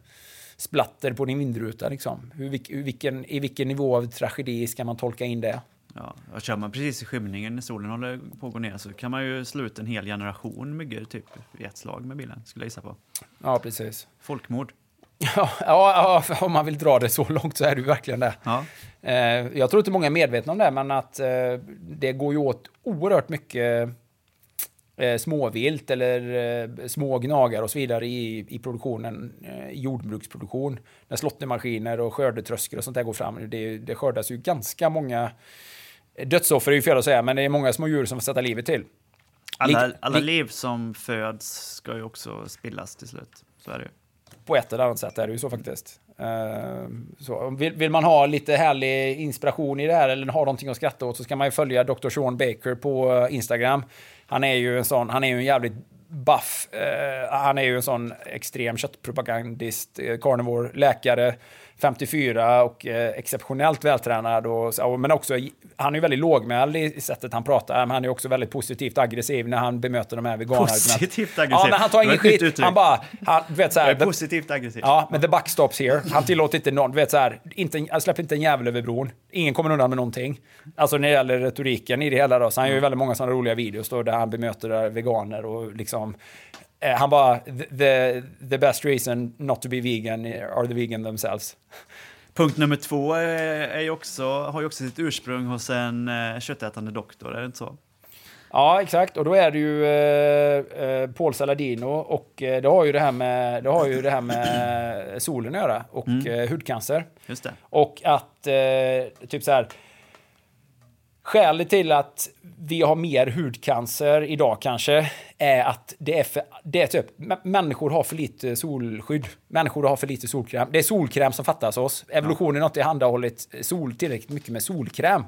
splatter på din vindruta? Liksom? Hur, vilk- hur, vilken, I vilken nivå av tragedi ska man tolka in det? Ja, och kör man precis i skymningen när solen håller på att gå ner så kan man ju slå ut en hel generation myggor typ i ett slag med bilen, skulle jag gissa på. Ja, precis. Folkmord. [LAUGHS] Ja, ja, ja, om man vill dra det så långt så är det ju verkligen det. Ja. Eh, jag tror inte många är medvetna om det, men att eh, det går ju åt oerhört mycket eh, småvilt eller eh, små gnagare och så vidare i, i produktionen, eh, jordbruksproduktion. När slåttermaskiner och skördetröskor och sånt där går fram. Det, det skördas ju ganska många dödsoffer, är ju fel att säga, men det är många små djur som får sätta livet till. Alla, alla liv som föds ska ju också spillas till slut. Så är det ju. på ett eller annat sätt är det ju så faktiskt. Eh, så, vill, vill man ha lite härlig inspiration i det här eller ha någonting att skratta åt så ska man ju följa Dr. Sean Baker på eh, Instagram. Han är ju en sån, han är ju en jävligt buff, eh, han är ju en sån extrem köttpropagandist, eh, carnivore, läkare, 54 och eh, exceptionellt vältränad. Och, men också, han är ju väldigt lågmäld i sättet han pratar, men han är också väldigt positivt aggressiv när han bemöter de här veganerna. Positivt Ja, aggressiv. men han tar ingen skit. uttryck. Han bara, han, du vet så här, är positivt aggressiv. Ja, men the buck stops here. Han tillåter inte någon, du vet så här, inte, han släpper inte en jävel över bron. Ingen kommer undan med någonting. Alltså när det gäller retoriken i det hela då, så han gör ju väldigt många sådana roliga videos då där han bemöter veganer och liksom Eh, han bara, "The- the, best reason not to be vegan are the vegan themselves. Punkt nummer två är, ju också, har ju också sitt ursprung hos en eh, köttätande doktor, är det inte så? Ja, exakt. Och då är det ju eh, eh, Paul Saladino och eh, det har ju det här med, det har ju det här med [CLEARS THROAT] solen att göra och eh, hudcancer. Just det. Och att, eh, typ så här, skälet till att vi har mer hudcancer idag kanske är att det är, för, det är typ, människor har för lite solskydd. Människor har för lite solkräm. Det är solkräm som fattas oss. Evolutionen har inte tillhandahållit sol tillräckligt mycket med solkräm.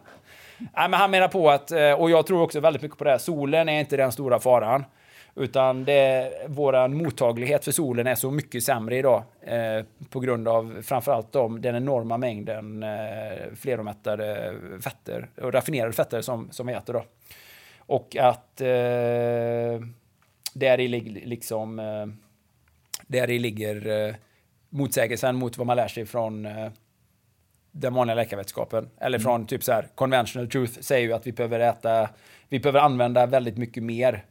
Nej, men han menar på att, eh, och jag tror också väldigt mycket på det här, solen är inte den stora faran. Utan det, våran mottaglighet för solen är så mycket sämre idag. Eh, på grund av framförallt de, den enorma mängden eh, fleromättade fetter och raffinerade fetter som, som vi äter. Då. Och att eh, där i liksom, eh, där i ligger eh, motsägelsen mot vad man lär sig från eh, den vanliga läkarvetenskapen. Eller från typ så här, conventional truth säger ju att vi behöver äta, vi behöver använda väldigt mycket mer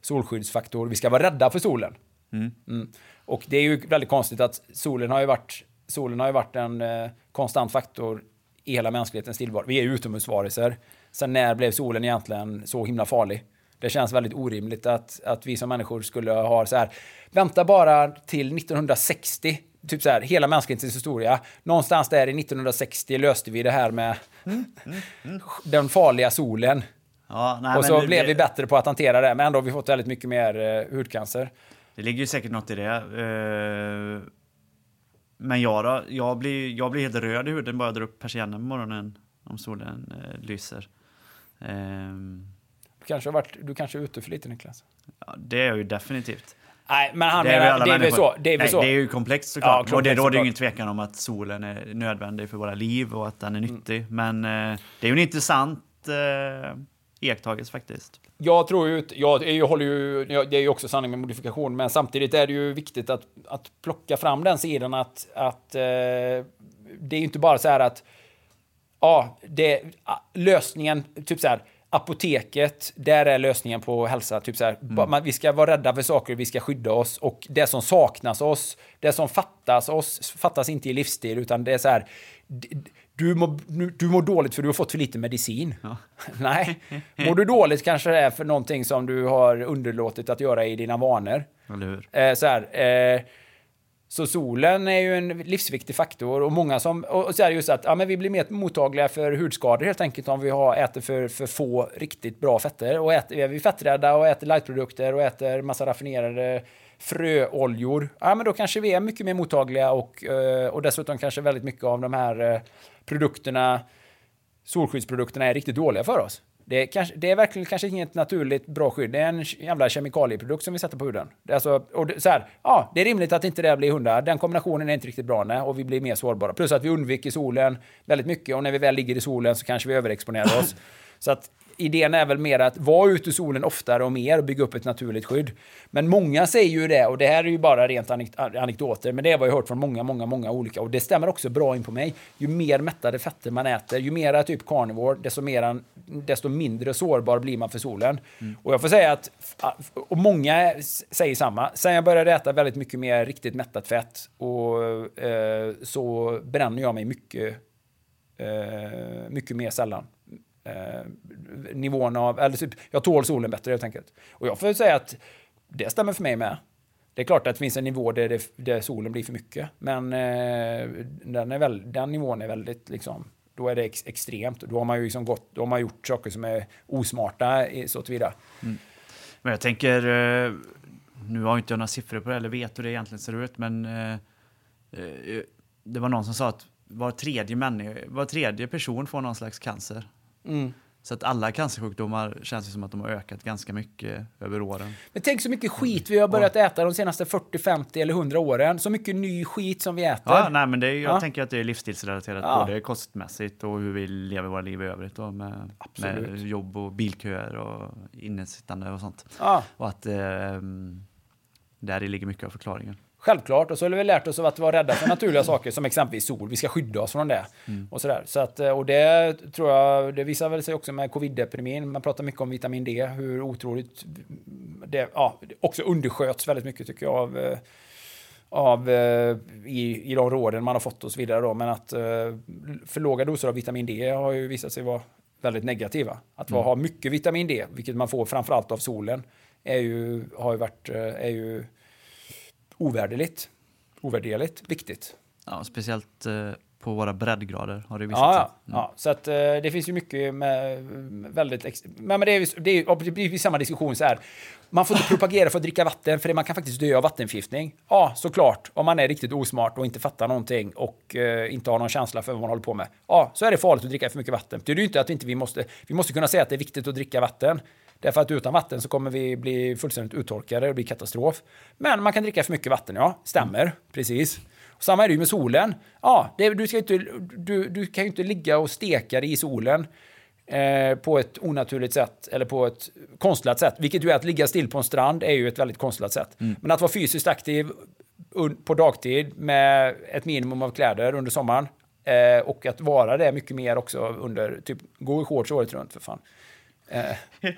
solskyddsfaktor. Vi ska vara rädda för solen. Mm. Och det är ju väldigt konstigt att solen har ju varit, solen har ju varit en eh, konstant faktor i hela mänsklighetens tillvaro. Vi är ju utomhusvarelser. Sen när blev solen egentligen så himla farlig? Det känns väldigt orimligt att, att vi som människor skulle ha så här, vänta bara till 1960, typ så här, hela mänsklighetens historia. Någonstans där i 1960 löste vi det här med den farliga solen. Ja, nej, och så det- blev vi bättre på att hantera det, men ändå har vi fått väldigt mycket mer eh, hudcancer. Det ligger ju säkert något i det. eh, Men jag då? Jag blir, jag blir helt röd i huden bara jag drar upp persiennen på morgonen om solen eh, lyser. Ehm, Du kanske, har varit, du kanske är ute för lite Niklas? ja, det är jag ju definitivt. Nej, men han Det är menar, det är väl så. Det är Nej, så. det är ju komplext Ja, såklart. och det komplext råder ju såklart. ingen tvekan om att solen är nödvändig för våra liv och att den Mm. är nyttig. Men eh, det är ju en intressant eh, iakttagelse faktiskt. Jag tror ju, jag, jag håller ju, det är ju också sanning med modifikation, men samtidigt är det ju viktigt att, att plocka fram den sidan att, att eh, det är ju inte bara så här att ja, det, lösningen, typ så här, apoteket, där är lösningen på hälsa. Typ så här, man, vi ska vara rädda för saker, vi ska skydda oss och det som saknas oss, det som fattas oss, fattas inte i livsstil, utan det är så här, du mår, du mår dåligt för du har fått för lite medicin. [LAUGHS] Nej, [LAUGHS] mår du dåligt kanske det är för någonting som du har underlåtit att göra i dina vanor. Eller hur? Eh, så här, eh, så solen är ju en livsviktig faktor och många som, och så är det just att ja, men vi blir mer mottagliga för hudskador helt enkelt om vi har, äter för, för få riktigt bra fetter. Och äter, är vi fetträdda och äter lightprodukter och äter massa raffinerade fröoljor, ja men då kanske vi är mycket mer mottagliga och, eh, och dessutom kanske väldigt mycket av de här eh, produkterna, solskyddsprodukterna är riktigt dåliga för oss. Det är, kanske, det är verkligen kanske inget naturligt bra skydd. Det är en jävla kemikalieprodukt som vi sätter på huden. Det är, alltså, och det, så här, ja, det är rimligt att inte det blir hundar. Den kombinationen är inte riktigt bra nej, och vi blir mer sårbara. Plus att vi undviker solen väldigt mycket och när vi väl ligger i solen så kanske vi överexponerar oss. [CLEARS THROAT] så att idén är väl mer att vara ute i solen oftare och mer och bygga upp ett naturligt skydd. Men många säger ju det, och det här är ju bara rent anek- anekdoter, men det har jag hört från många, många, många olika. Och det stämmer också bra in på mig. Ju mer mättade fetter man äter, ju mera typ carnivore, desto, mera, desto mindre sårbar blir man för solen. Och jag får säga att, och många säger samma, sen jag började äta väldigt mycket mer riktigt mättat fett, och, eh, så bränner jag mig mycket eh, mycket mer sällan. Eh, nivån av, eller typ, jag tål solen bättre helt enkelt. Och jag får säga att det stämmer för mig med. Det är klart att det finns en nivå där, det, där solen blir för mycket, men eh, den, är väl, den nivån är väldigt liksom, då är det ex, extremt. Då har man ju liksom gått, då har man gjort saker som är osmarta i- så tillvida. Mm. Men jag tänker, eh, nu har jag inte jag några siffror på det eller vet hur det egentligen ser ut, men eh, eh det var någon som sa att var tredje, människa, var tredje person får någon slags cancer. Mm. Så att alla cancersjukdomar känns ju som att de har ökat ganska mycket över åren. Men tänk så mycket skit vi har börjat äta de senaste 40, 50 eller 100 åren. Så mycket ny skit som vi äter. Ja, nej, men det är, jag Ja. tänker att det är livsstilsrelaterat, Ja. både kostmässigt och hur vi lever våra liv i övrigt. Då, med, med jobb och bilköer och innesittande och sånt. Ja. Och att eh, där ligger mycket av förklaringen. Självklart, och så har vi lärt oss av att vara rädda för naturliga saker som exempelvis sol. Vi ska skydda oss från det. Och, sådär. Så att, eh, och det tror jag, det visar väl sig också med covid-epidemin. Man pratar mycket om vitamin D, hur otroligt det ja, också undersköts väldigt mycket tycker jag av, eh, av eh, i, i de råden man har fått och så vidare. Då. Men att för låga doser av vitamin D har ju visat sig vara väldigt negativa. Att Mm. ha mycket vitamin D, vilket man får framförallt av solen, är ju, har ju varit, är ju ovärderligt, ovärderligt viktigt. Ja, speciellt eh, på våra breddgrader har det visat Ja, sig. ja, ja, så att eh, det finns ju mycket med mm, väldigt... Men men det är det är, det blir samma diskussion så här. Man får inte propagera för att dricka vatten för det man kan faktiskt dö av vattenförgiftning. Ja, såklart. Om man är riktigt osmart och inte fattar någonting och eh, inte har någon känsla för vad man håller på med. Ja, så är det farligt att dricka för mycket vatten. Det är ju inte att inte vi måste... Vi måste kunna säga att det är viktigt att dricka vatten. Därför att utan vatten så kommer vi bli fullständigt uttorkade och bli katastrof. Men man kan dricka för mycket vatten, ja. Stämmer, precis. Och samma är det ju med solen. Ja, det, du, ska inte, du, du kan ju inte ligga och steka dig i solen eh, på ett onaturligt sätt eller på ett konstlat sätt. Vilket ju är att ligga still på en strand är ju ett väldigt konstlat sätt. Men att vara fysiskt aktiv på dagtid med ett minimum av kläder under sommaren eh, och att vara det mycket mer också under, typ, gå i shorts året runt för fan. Eh, [LAUGHS]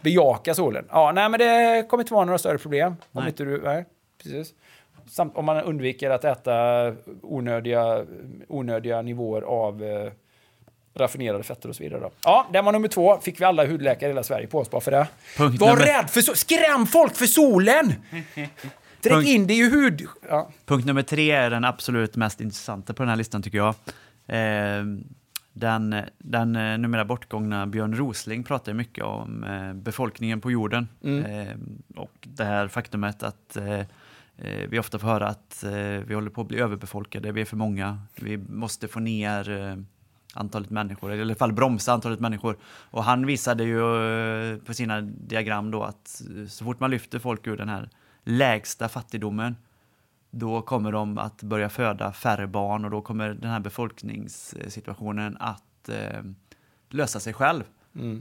bejaka solen. Ja, nej men det kommer inte vara några större problem. Om Nej. inte du, nej, precis. Samt om man undviker att äta onödiga, onödiga nivåer av eh, raffinerade fetter och så vidare. Då. Ja, den var nummer två. Fick vi alla hudläkare i hela Sverige på oss bara för det. Punkt Var nummer- rädd för så Skräm folk för solen! [LAUGHS] Punkt- in det i hud... Ja. Punkt nummer tre är den absolut mest intressanta på den här listan tycker jag. Eh, den, den eh, numera bortgångna Björn Rosling pratar mycket om eh, befolkningen på jorden. Eh, och det här faktumet att vi ofta får höra att vi håller på att bli överbefolkade, vi är för många, vi måste få ner antalet människor, eller i alla fall bromsa antalet människor. Och han visade ju på sina diagram då att så fort man lyfter folk ur den här lägsta fattigdomen då kommer de att börja föda färre barn och då kommer den här befolkningssituationen att eh, lösa sig själv.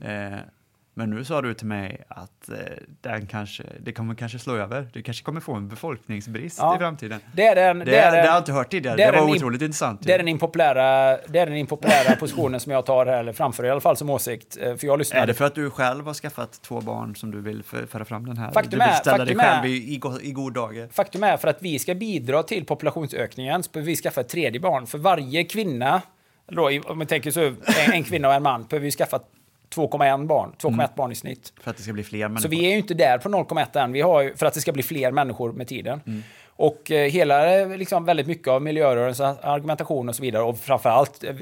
Eh, men nu sa du till mig att eh, den kanske, det kommer kanske slå över. Du kanske kommer få en befolkningsbrist Ja. i framtiden. Det är den... Det, det är det, den- har jag inte hört tidigare. det är Det, var im- otroligt intressant. Det är den impopulära, det är den impopulära [LAUGHS] positionen som jag tar här, eller framför i alla fall som åsikt. Eh, För jag Är det för att du själv har skaffat två barn som du vill för, föra fram den här? Faktum du vill är- ställa faktum dig själv är- i, i, i god dager? Faktum är för att vi ska bidra till populationsökningen så behöver vi skaffa ett tredje barn. För varje kvinna, då, om vi tänker så, en, en kvinna och en man, behöver vi skaffa 2,1 barn, 2,1 barn i snitt. För att det ska bli fler människor? Så vi är ju inte där på 0,1 än, vi har ju, för att det ska bli fler människor med tiden. Och eh, hela, eh, liksom, väldigt mycket av miljörörelsens argumentation och så vidare, och framförallt eh,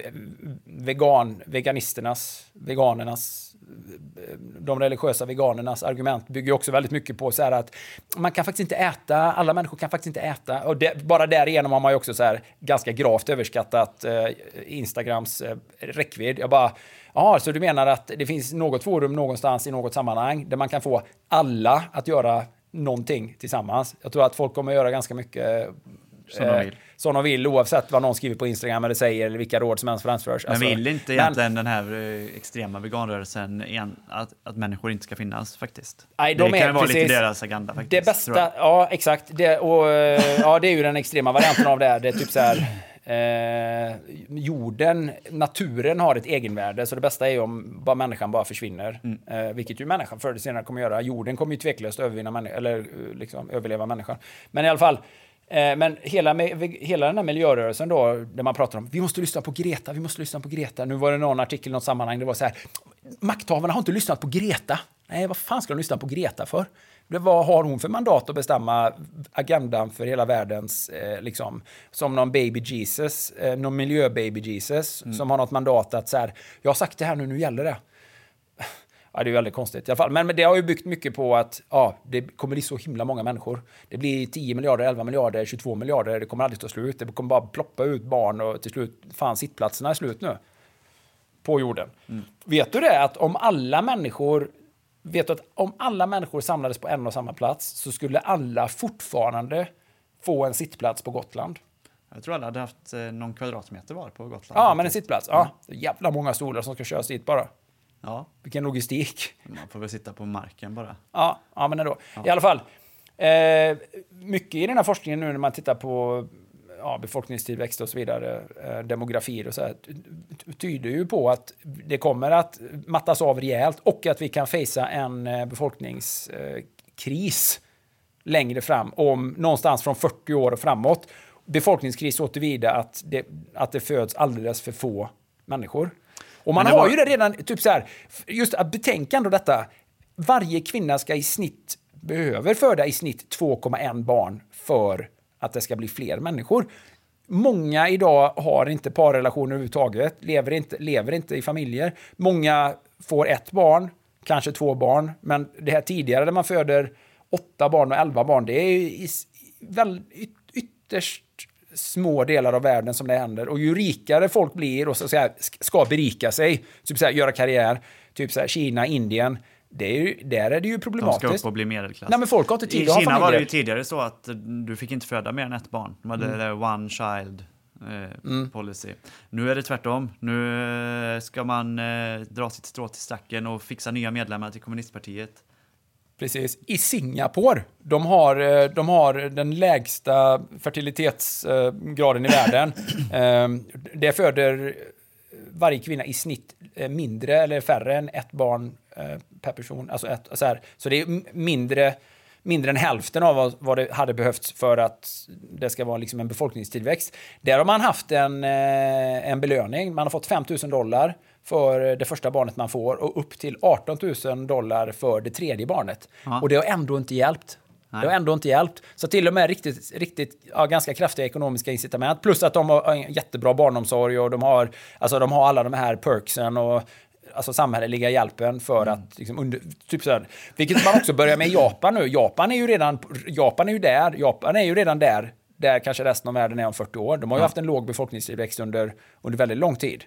vegan, veganisternas, veganernas, eh, de religiösa veganernas argument bygger också väldigt mycket på så här att man kan faktiskt inte äta, alla människor kan faktiskt inte äta. Och det, bara därigenom har man ju också så här ganska gravt överskattat eh, Instagrams eh, räckvidd. Jag bara, ja, så du menar att det finns något forum någonstans i något sammanhang där man kan få alla att göra någonting tillsammans. Jag tror att folk kommer göra ganska mycket Som de vill. som de vill oavsett vad någon skriver på Instagram eller säger eller vilka råd som ens framförs. Men Alltså, vill inte men- egentligen den här eh, extrema veganrörelsen igen, att, att människor inte ska finnas faktiskt? Nej, de det är- kan vara precis. lite deras agenda faktiskt. Det bästa, ja exakt. Det, och, eh, ja, det är ju den extrema varianten av det. här. Det är typ så här. Eh, jorden, naturen har ett egenvärde, så det bästa är om bara människan bara försvinner. Mm. Eh, vilket ju människan förr eller senare kommer göra. Jorden kommer ju tveklöst övervinna eller eh, liksom överleva människan. Men i alla fall, eh, men hela, hela den här miljörörelsen då, där man pratar om vi måste lyssna på Greta, vi måste lyssna på Greta. Nu var det någon artikel i något sammanhang, det var så här, makthavarna har inte lyssnat på Greta. Nej, vad fan ska de lyssna på Greta för? Vad har hon för mandat att bestämma agendan för hela världens, eh, liksom, som någon baby Jesus, eh, någon miljö-baby Jesus, som har något mandat att så här, jag har sagt det här nu, nu gäller det. [LAUGHS] Ja, det är väldigt konstigt i alla fall. Men, men det har ju byggt mycket på att ja, det kommer bli så himla många människor. Det blir 10 miljarder, 11 miljarder, 22 miljarder. Det kommer aldrig ta slut. Det kommer bara ploppa ut barn och till slut, fan sittplatserna är slut nu. På jorden. Vet du det att om alla människor Vet du att om alla människor samlades på en och samma plats så skulle alla fortfarande få en sittplats på Gotland? Jag tror alla hade haft eh, någon kvadratmeter var på Gotland. Ja, men en sittplats. Ja, det är jävla många stolar som ska köras dit bara. Ja, Vilken logistik. man får väl sitta på marken bara. Ja, ja men ändå. I alla fall. Eh, mycket i den här forskningen nu när man tittar på ja, befolkningstillväxt och så vidare, eh, demografier och så här, tyder ju på att det kommer att mattas av rejält och att vi kan fejsa en eh, befolkningskris eh, längre fram, om någonstans från 40 år och framåt. Befolkningskris så tillvida att det, att det föds alldeles för få människor. Och man har var- ju det redan, typ så här, just att betänka ändå detta. Varje kvinna ska i snitt, behöver föda i snitt 2,1 barn för att det ska bli fler människor. Många idag har inte parrelationer överhuvudtaget, lever inte, lever inte i familjer. Många får ett barn, kanske två barn, men det här tidigare där man föder åtta barn och elva barn, det är ju i, väl, ytterst små delar av världen som det händer. Och ju rikare folk blir och så så här, ska berika sig, typ så här, göra karriär, typ så här, Kina, Indien, det är ju, där är det ju De ska problematiskt. upp och bli medelklass. Nej, men folk har inte tid I att ha Kina var det ju tidigare så att du fick inte föda mer än ett barn. De hade Mm. one child eh, policy. Nu är det tvärtom. Nu eh, ska man eh, dra sitt strå till stacken och fixa nya medlemmar till kommunistpartiet. Precis. I Singapore, de har, eh, de har den lägsta fertilitetsgraden i världen. [COUGHS] Eh, Det föder varje kvinna i snitt eh, mindre eller färre än ett barn eh, per person. Alltså ett, så, här. så det är mindre, mindre än hälften av vad, vad det hade behövts för att det ska vara liksom en befolkningstillväxt. Där har man haft en, eh, en belöning. Man har fått 5 000 dollar för det första barnet man får och upp till 18 000 dollar för det tredje barnet. Ja. Och det har ändå inte hjälpt. Det har ändå inte hjälpt. Så till och med riktigt, riktigt ja, ganska kraftiga ekonomiska incitament. Plus att de har en jättebra barnomsorg och de har, alltså, de har alla de här perksen och alltså samhälleliga hjälpen för att liksom under, typ så här, vilket man också börjar med i Japan nu. Japan är ju redan, Japan är ju där, Japan är ju redan där, där kanske resten av världen är om 40 år. De har ju haft en låg befolkningstillväxt under, under väldigt lång tid.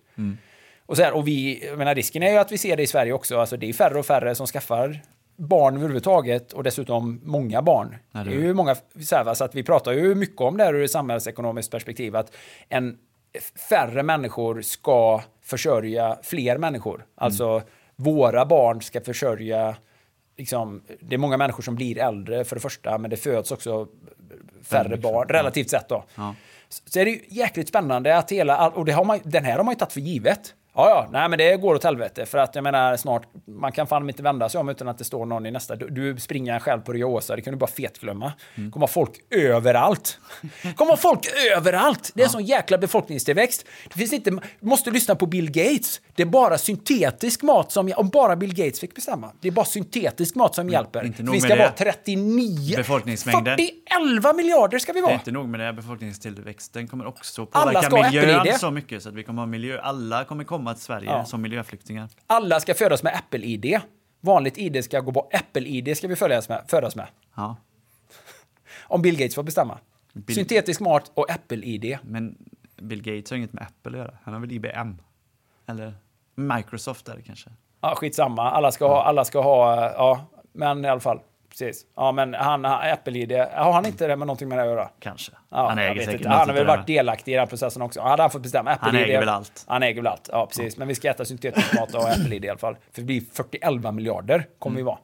Och, så här, och vi, menar, risken är ju att vi ser det i Sverige också. Alltså, det är färre och färre som skaffar barn överhuvudtaget och dessutom många barn. Ja, det det är ju många, så, här, så att vi pratar ju mycket om det här ur ett samhällsekonomiskt perspektiv. Att en färre människor ska försörja fler människor. Alltså våra barn ska försörja Liksom, det är många människor som blir äldre för det första, men det föds också färre barn, relativt sett. Då. Ja. Så är det ju jäkligt spännande att hela, och det har man, den här har man ju tagit för givet. Ja, ja, nej men det går åt helvete. För att jag menar snart, man kan fan inte vända sig om utan att det står någon i nästa. Du, du springer själv på Riosa, det kan du bara fetglömma. Mm. kommer vara folk överallt. kommer vara folk överallt. Det är en sån jäkla befolkningstillväxt. Det finns inte, du måste lyssna på Bill Gates. Det är bara syntetisk mat som, om bara Bill Gates fick bestämma. Det är bara syntetisk mat som hjälper. inte nog vi ska med vara det. 39, Befolkningsmängden. 40, 11 miljarder ska vi Det är vara. inte nog med det, befolkningstillväxten kommer också påverka miljön så mycket så att vi kommer ha miljö. Alla kommer komma till Sverige Ja. som miljöflyktingar. Alla ska födas med Apple-ID. Vanligt ID ska gå bort. Apple-ID ska vi födas med. Födas med. Ja. [LAUGHS] Om Bill Gates får bestämma. Bill- Syntetisk mat och Apple-ID. Men Bill Gates har inget med Apple att göra. Han har väl IBM? Eller Microsoft är det kanske? Ja, skitsamma. Alla ska ha, alla ska ha, ja, men i alla fall. Precis. Ja, men han, han Apple-ID, har han inte det med någonting med det att göra? Kanske. Ja, han äger säkert Han har väl varit delaktig i den processen också. Hade han fått bestämma Apple Han äger väl allt. Han äger väl allt, ja precis. Men vi ska äta syntetisk mat och Apple-ID i alla fall. För det blir 41 miljarder kommer vi vara.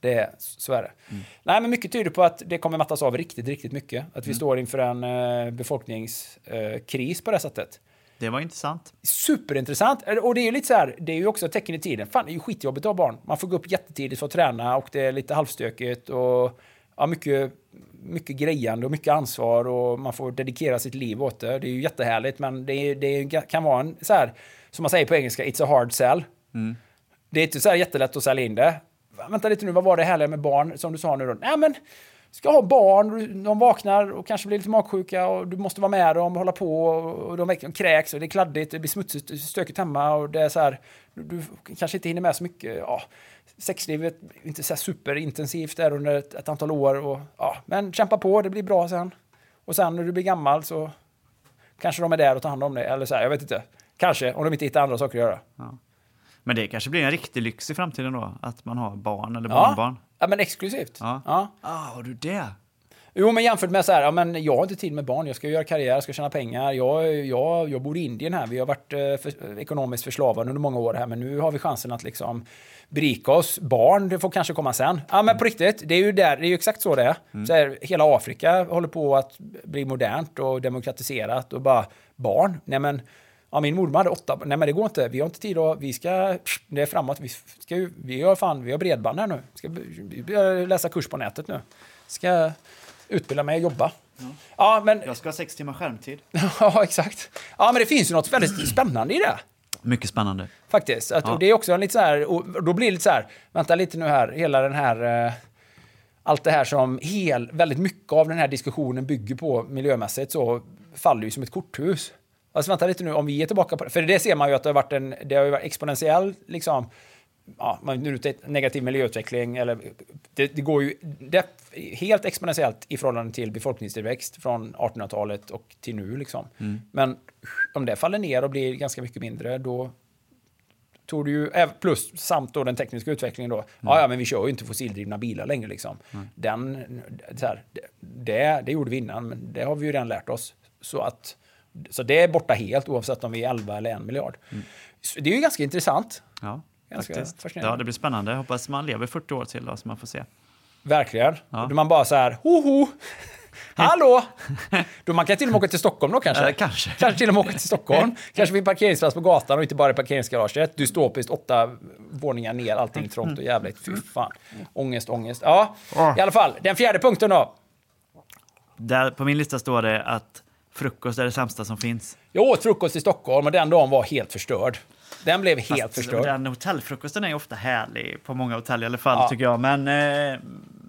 Det är, så är det. Mm. Nej, men mycket tyder på att det kommer mattas av riktigt, riktigt mycket. Att vi Mm. står inför en eh, befolkningskris på det sättet. Det var intressant. Superintressant. Och det är ju lite så här, det är ju också ett tecken i tiden. Fan, det är ju skitjobbigt att ha barn. Man får gå upp jättetidigt för att träna och det är lite halvstökigt och ja, mycket, mycket grejande och mycket ansvar och man får dedikera sitt liv åt det. Det är ju jättehärligt, men det, är, det kan vara en så här, som man säger på engelska, it's a hard sell. Det är inte så här jättelätt att sälja in det. Vänta lite nu, vad var det härliga med barn som du sa nu då? Nej, men ska ha barn, de vaknar och kanske blir lite magsjuka och du måste vara med dem och hålla på och de kräks och det är kladdigt, det blir smutsigt, stökigt hemma och det är så här, du, du kanske inte hinner med så mycket. Ja, sexlivet är inte så superintensivt där under ett, ett antal år och ja, men kämpa på, det blir bra sen. Och sen när du blir gammal så kanske de är där och tar hand om dig eller så här, jag vet inte. Kanske, om de inte hittar andra saker att göra. Men det kanske blir en riktig lyx i framtiden då? Att man har barn eller Ja, barnbarn? ja men exklusivt. Ja. Ja. Ah, har du det? Jo, men jämfört med så här, ja, men jag har inte tid med barn, jag ska göra karriär, jag ska tjäna pengar. Jag, jag, jag bor i Indien här, vi har varit eh, för, ekonomiskt förslavade under många år här, men nu har vi chansen att liksom berika oss. Barn, det får kanske komma sen. Ja, men på riktigt, det är ju, där, det är ju exakt så det är. Så här, hela Afrika håller på att bli modernt och demokratiserat och bara barn, nej men Ja, min mormor hade åtta. Nej, men det går inte. Vi har inte tid att... Vi ska... Det är framåt. Vi, ska, ju- vi, har, fan, vi har bredband här nu. Ska vi börja läsa kurs på nätet nu. Ska utbilda mig och jobba. Ja, men... Jag ska ha sex timmar skärmtid. [LAUGHS] Ja, exakt. Ja, men det finns ju något väldigt spännande i det. Mycket spännande. Faktiskt. Att, Ja. det är också en lite så här, och då blir det lite så här, vänta lite nu här, hela den här, eh, allt det här som hel, väldigt mycket av den här diskussionen bygger på miljömässigt så faller ju som ett korthus. Alltså vänta lite nu, om vi är tillbaka på det, för det ser man ju att det har varit en, det har varit exponentiell liksom, ja, man ett negativ miljöutveckling, eller det, det går ju det, helt exponentiellt i förhållande till befolkningstillväxt från 1800-talet och till nu liksom. Men om det faller ner och blir ganska mycket mindre, då tog det ju, äv- plus samt då den tekniska utvecklingen då, ja, ja men vi kör ju inte fossildrivna bilar längre liksom. Den, så här, det, det gjorde vi innan, men det har vi ju redan lärt oss. Så att, så det är borta helt oavsett om vi är 11 eller 1 miljard. Så det är ju ganska intressant. Ja, Ganska faktiskt. Ja, det blir spännande. Jag hoppas man lever 40 år till då, så man får se. Verkligen. Ja. Då man bara så här, hoho! [LAUGHS] Hallå! då man kan till och med åka till Stockholm då kanske. Eh, kanske. [LAUGHS] Kanske till och med åka till Stockholm. kanske vid parkeringsplats på gatan och inte bara i parkeringsgaraget. Dystopiskt, åtta våningar ner, allting trångt och jävligt. Fy fan. Ångest, ångest. Ja, i alla fall. Den fjärde punkten då. Där, på min lista står det att frukost är det sämsta som finns. Jag åt frukost i Stockholm och den dagen var helt förstörd. Den blev helt Fast förstörd. Den hotellfrukosten är ofta härlig, på många hotell i alla fall, Ja. tycker jag. Men, eh,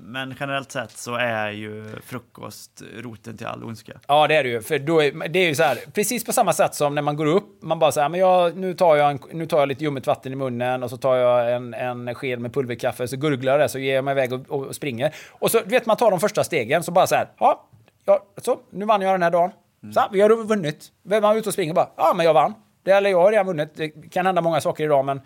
men generellt sett så är ju frukost roten till all ondska. Ja, det är det ju. För då är, det är ju så här, precis på samma sätt som när man går upp, man bara så här, men jag, nu, tar jag en, nu tar jag lite ljummet vatten i munnen och så tar jag en, en sked med pulverkaffe, så gurglar det, så ger jag mig iväg och, och springer. Och så, vet, man tar de första stegen, så bara så här, ja, ja så, nu vann jag den här dagen. Så, här, vi har vunnit. Man är ute och springer bara, ja, men jag vann. Det, eller jag har redan vunnit. Det kan hända många saker idag, men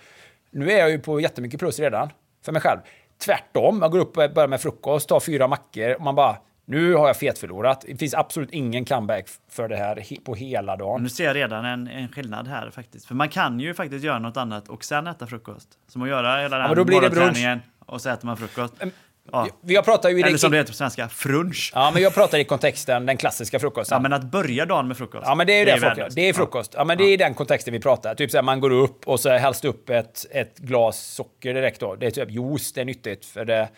nu är jag ju på jättemycket plus redan för mig själv. Tvärtom, jag går upp och börjar med frukost, tar fyra mackor och man bara, nu har jag fetförlorat. Det finns absolut ingen comeback för det här på hela dagen. nu ser jag redan en, en skillnad här faktiskt. För man kan ju faktiskt göra något annat och sen äta frukost. Som att göra hela den men då blir det brunch. morgonträningen och så äter man frukost. Ja. Jag pratar ju i Eller som det heter på svenska, frunch. Ja, men jag pratar i kontexten den klassiska frukosten. Ja, men att börja dagen med frukost. Ja, men det är ju det, folk gör. värdelöst. Det är frukost. Ja, men det är i den kontexten vi pratar. Typ så här, man går upp och så helst upp ett, ett glas socker direkt då. Det är typ juice, det är nyttigt för det,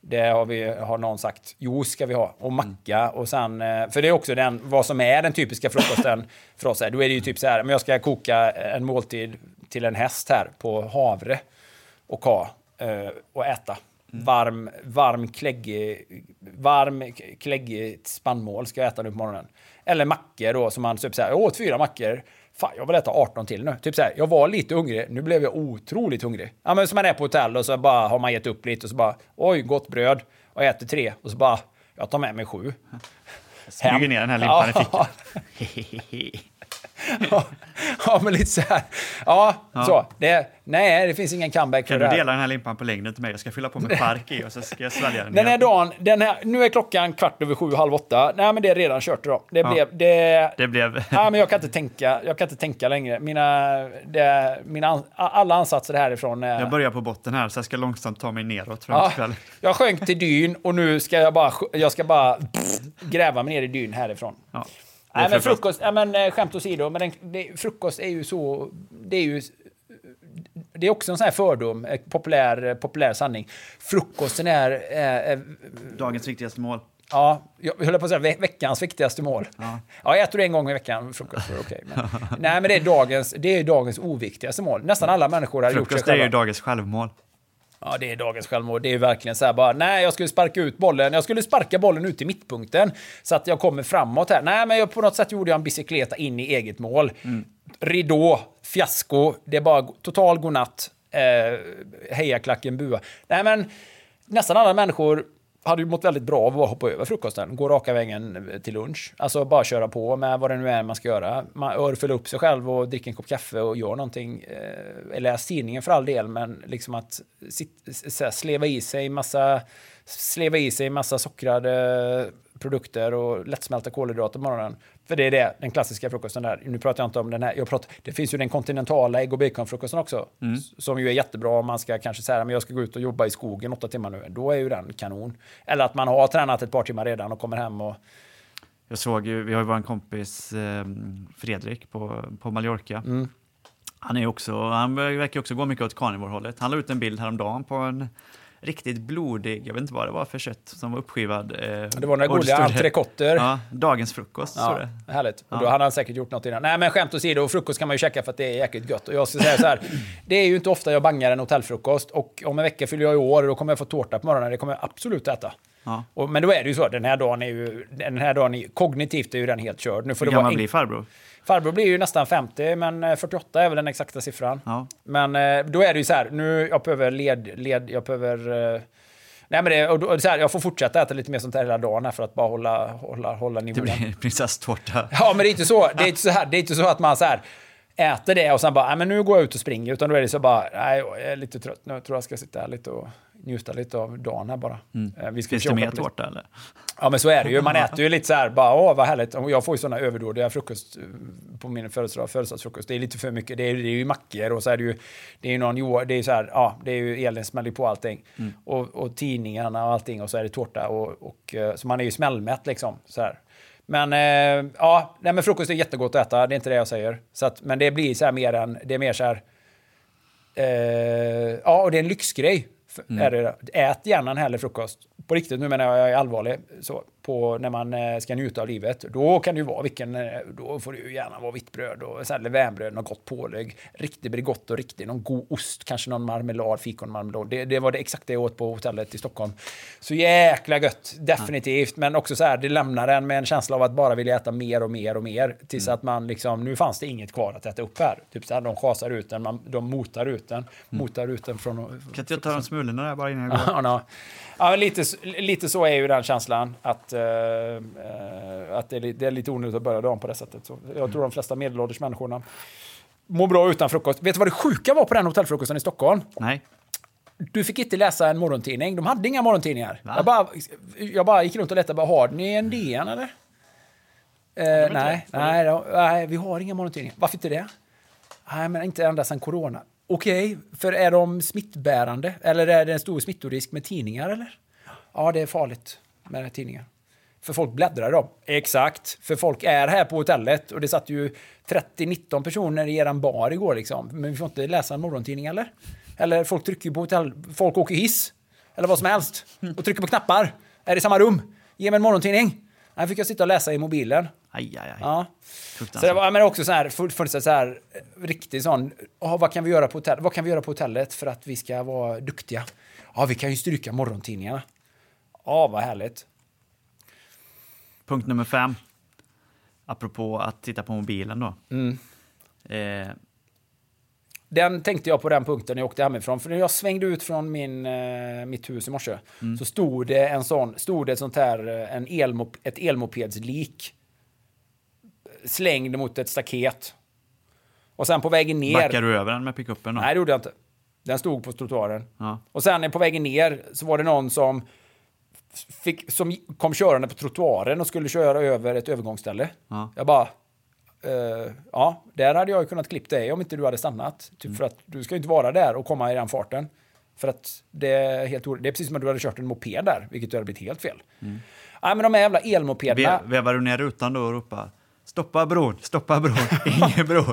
det har, vi, har någon sagt. Juice ska vi ha och macka och sen, eh, för det är också den, vad som är den typiska frukosten för oss här. Då är det ju typ så här, men jag ska koka en måltid till en häst här på havre och ha eh, och äta. Varm, varm kläggig, varm kläggigt spannmål ska jag äta nu på morgonen. Eller mackor då, som man typ säger, jag åt fyra mackor. Fan, jag vill äta 18 till nu. Typ så här, jag var lite hungrig, nu blev jag otroligt hungrig. Ja, men som man är på hotell och så bara har man gett upp lite och så bara, oj, gott bröd. Och jag äter tre och så bara, jag tar med mig sju. Smyger ner den här limpan i Ja. fickan. [LAUGHS] ja, ja, men lite så här. Ja, Ja. så. Det, nej, det finns ingen comeback Kan för du det här. dela den här limpan på längden till mig? Jag ska fylla på med park i och så ska jag svälja den. Den här igen. dagen, den här, nu är klockan kvart över sju, halv åtta. Nej, men det är redan kört idag. Det Ja. blev... Det, Det blev... [LAUGHS] Ja, men jag kan inte tänka, jag kan inte tänka längre. Mina, det, mina, alla ansatser härifrån är... Jag börjar på botten här så jag ska långsamt ta mig neråt fram Ja, till kväll. jag sjönk till dyn och nu ska jag bara, jag ska bara gräva mig ner i dyn härifrån. Ja. Nej, men frukost. frukost, ja, men eh, skämt åsido, men den, det, frukost är ju så, det är ju, det är också en sån här fördom, eh, populär, populär sanning. Frukosten är, är Dagens viktigaste mål. Ja, jag höll på att säga ve veckans viktigaste mål. Ja. [LAUGHS] jag äter det en gång i veckan, frukost. Men, [LAUGHS] nej, men det är, dagens, det är dagens oviktigaste mål. Nästan alla människor har gjort sig Frukost är ju dagens självmål. Ja, det är dagens självmål. Det är verkligen så här bara, nej, jag skulle sparka ut bollen. Jag skulle sparka bollen ut i mittpunkten så att jag kommer framåt här. Nej, men jag, på något sätt gjorde jag en bicykleta in i eget mål. Ridå, fiasko, det är bara total godnatt. Eh, hejaklacken bua. Nej, men nästan alla människor hade ju mått väldigt bra av att hoppa över frukosten, gå raka vägen till lunch. Alltså bara köra på med vad det nu är man ska göra. Man örfila upp sig själv och dricka en kopp kaffe och gör någonting. Eh, eller läs tidningen för all del, men liksom att sit, så här, sleva i sig massa sleva i sig massa sockrade produkter och lättsmälta kolhydrater på morgonen. För det är det, den klassiska frukosten där. Nu pratar jag inte om den här, jag pratar, det finns ju den kontinentala ägg och baconfrukosten också. s- Som ju är jättebra om man ska kanske säga men jag ska gå ut och jobba i skogen åtta timmar nu. Då är ju den kanon. Eller att man har tränat ett par timmar redan och kommer hem och... Jag såg ju, vi har ju vår kompis eh, Fredrik på, på Mallorca. Mm. Han, är också, han verkar också gå mycket åt carnivore-hållet. Han la ut en bild häromdagen på en riktigt blodig, jag vet inte vad det var för kött som var uppskivad. Eh, Det var några goda entrecoter. Ja, dagens frukost, Ja, det. härligt. Och Ja. då hade han säkert gjort något innan. Nej, men skämt åsido, frukost kan man ju käka för att det är jäkligt gött. Och jag ska säga så här, [CLEARS THROAT] det är ju inte ofta jag bangar en hotellfrukost. Och om en vecka fyller jag i år och då kommer jag få tårta på morgonen. Det kommer jag absolut äta. Ja. Och, men då är det ju så, den här dagen är ju, den här dagen är, kognitivt är ju den helt körd. Nu får Hur gammal blir farbror? Farbror blir ju nästan 50, men eh, 48 är väl den exakta siffran. Ja. Men eh, då är det ju så här, nu jag behöver led, led jag behöver... Eh, nej men det, och och det så här, jag får fortsätta äta lite mer sånt här hela dagen här för att bara hålla, hålla, hålla Det nivån. blir prinsesstårta. Ja, men det är inte så, det är inte så, här, det är inte så att man så här äter det och sen bara, nej men nu går jag ut och springer, utan då är det så bara, nej jag är lite trött nu, jag tror jag ska sitta här lite och njuta lite av dagen här bara. Eh, Vi ska Finns det mer tårta eller? Ja, men så är det ju. Man [LAUGHS] äter ju lite så här, bara åh vad härligt. Och jag får ju sådana överdådiga frukost eh, på min födelsedag, födelsedagsfrukost. Det är lite för mycket. Det är, det är ju mackor och så är det ju, det är ju någon, det är så här, ja, det är ju Elin smäller på allting. Och, och tidningarna och allting och så är det tårta och, och eh, så man är ju smällmätt liksom. Så här. Men eh, ja, nej, men frukost är jättegott att äta, det är inte det jag säger. Så att, men det blir så här mer än, det är mer så här, eh, ja, och det är en lyxgrej. F- Är det. Ät gärna en härlig frukost. På riktigt, nu menar jag, jag är allvarlig, så, på, när man eh, ska njuta av livet. Då kan det ju vara vilken, eh, då får det ju gärna vara vitt bröd och levainbröd, något gott pålägg. Riktigt Bregott och riktigt, någon god ost, kanske någon marmelad, fikonmarmelad. Det, det var det exakt det jag åt på hotellet i Stockholm. Så jäkla gött, definitivt. Men också så här, det lämnar en med en känsla av att bara vilja äta mer och mer och mer. Tills att man liksom, nu fanns det inget kvar att äta upp här. Typ så här, de schasar ut den, man, de motar ut den. Motar ut den från... Kan inte jag ta de smulorna där bara innan jag [LAUGHS] går? Ja, no. ja, lite, lite så är ju den känslan. Att, eh, att det, är, det är lite onödigt att börja dagen på det sättet. Så jag tror de flesta medelålders människorna mår bra utan frukost. Vet du vad det sjuka var på den hotellfrukosten i Stockholm? Nej. Du fick inte läsa en morgontidning. De hade inga morgontidningar. Jag bara, jag bara gick runt och letade. Bara, har ni en DN eller? Eh, nej, nej, då, nej, vi har inga morgontidningar. Varför inte det? Nej, men inte ända sedan corona. Okej, för är de smittbärande? Eller är det en stor smittorisk med tidningar eller? Ja, det är farligt med tidningar. För folk bläddrar dem. Exakt, för folk är här på hotellet och det satt ju 30-19 personer i eran bar igår liksom. Men vi får inte läsa en morgontidning eller? Eller folk trycker ju på hotell, folk åker hiss. Eller vad som helst. Och trycker på knappar. Är det i samma rum? Ge mig en morgontidning. Nej, fick jag sitta och läsa i mobilen. Aj, aj, aj. Ja. Så det var men också så här, full- funnits så här, riktigt sån, "Ja, vad kan vi göra på hotellet? Vad kan vi göra på hotellet för att vi ska vara duktiga? Ja, vi kan ju stryka morgontidningarna. Ja, vad härligt. Punkt nummer fem. Apropå att titta på mobilen då. Mm. Eh, Den tänkte jag på den punkten när jag åkte hemifrån. För när jag svängde ut från min, eh, mitt hus i morse så stod det en sån, stod det ett sånt här, eh, en elmop, ett elmopedslik slängd mot ett staket. Och sen på vägen ner... backar du över den med pickuppen då? Nej, det gjorde jag inte. Den stod på trottoaren. Ja. Och sen på vägen ner så var det någon som, fick, som kom körande på trottoaren och skulle köra över ett övergångsställe. Ja. Jag bara, eh, ja, där hade jag ju kunnat klippa dig om inte du hade stannat. Typ för att du ska ju inte vara där och komma i den farten. För att det är, helt, det är precis som att du hade kört en moped där, vilket ju hade blivit helt fel. Nej, men de här jävla elmopederna. Ve- Vevar du ner rutan då och ropar Stoppa bron, stoppa bron, [LAUGHS] ingen bro.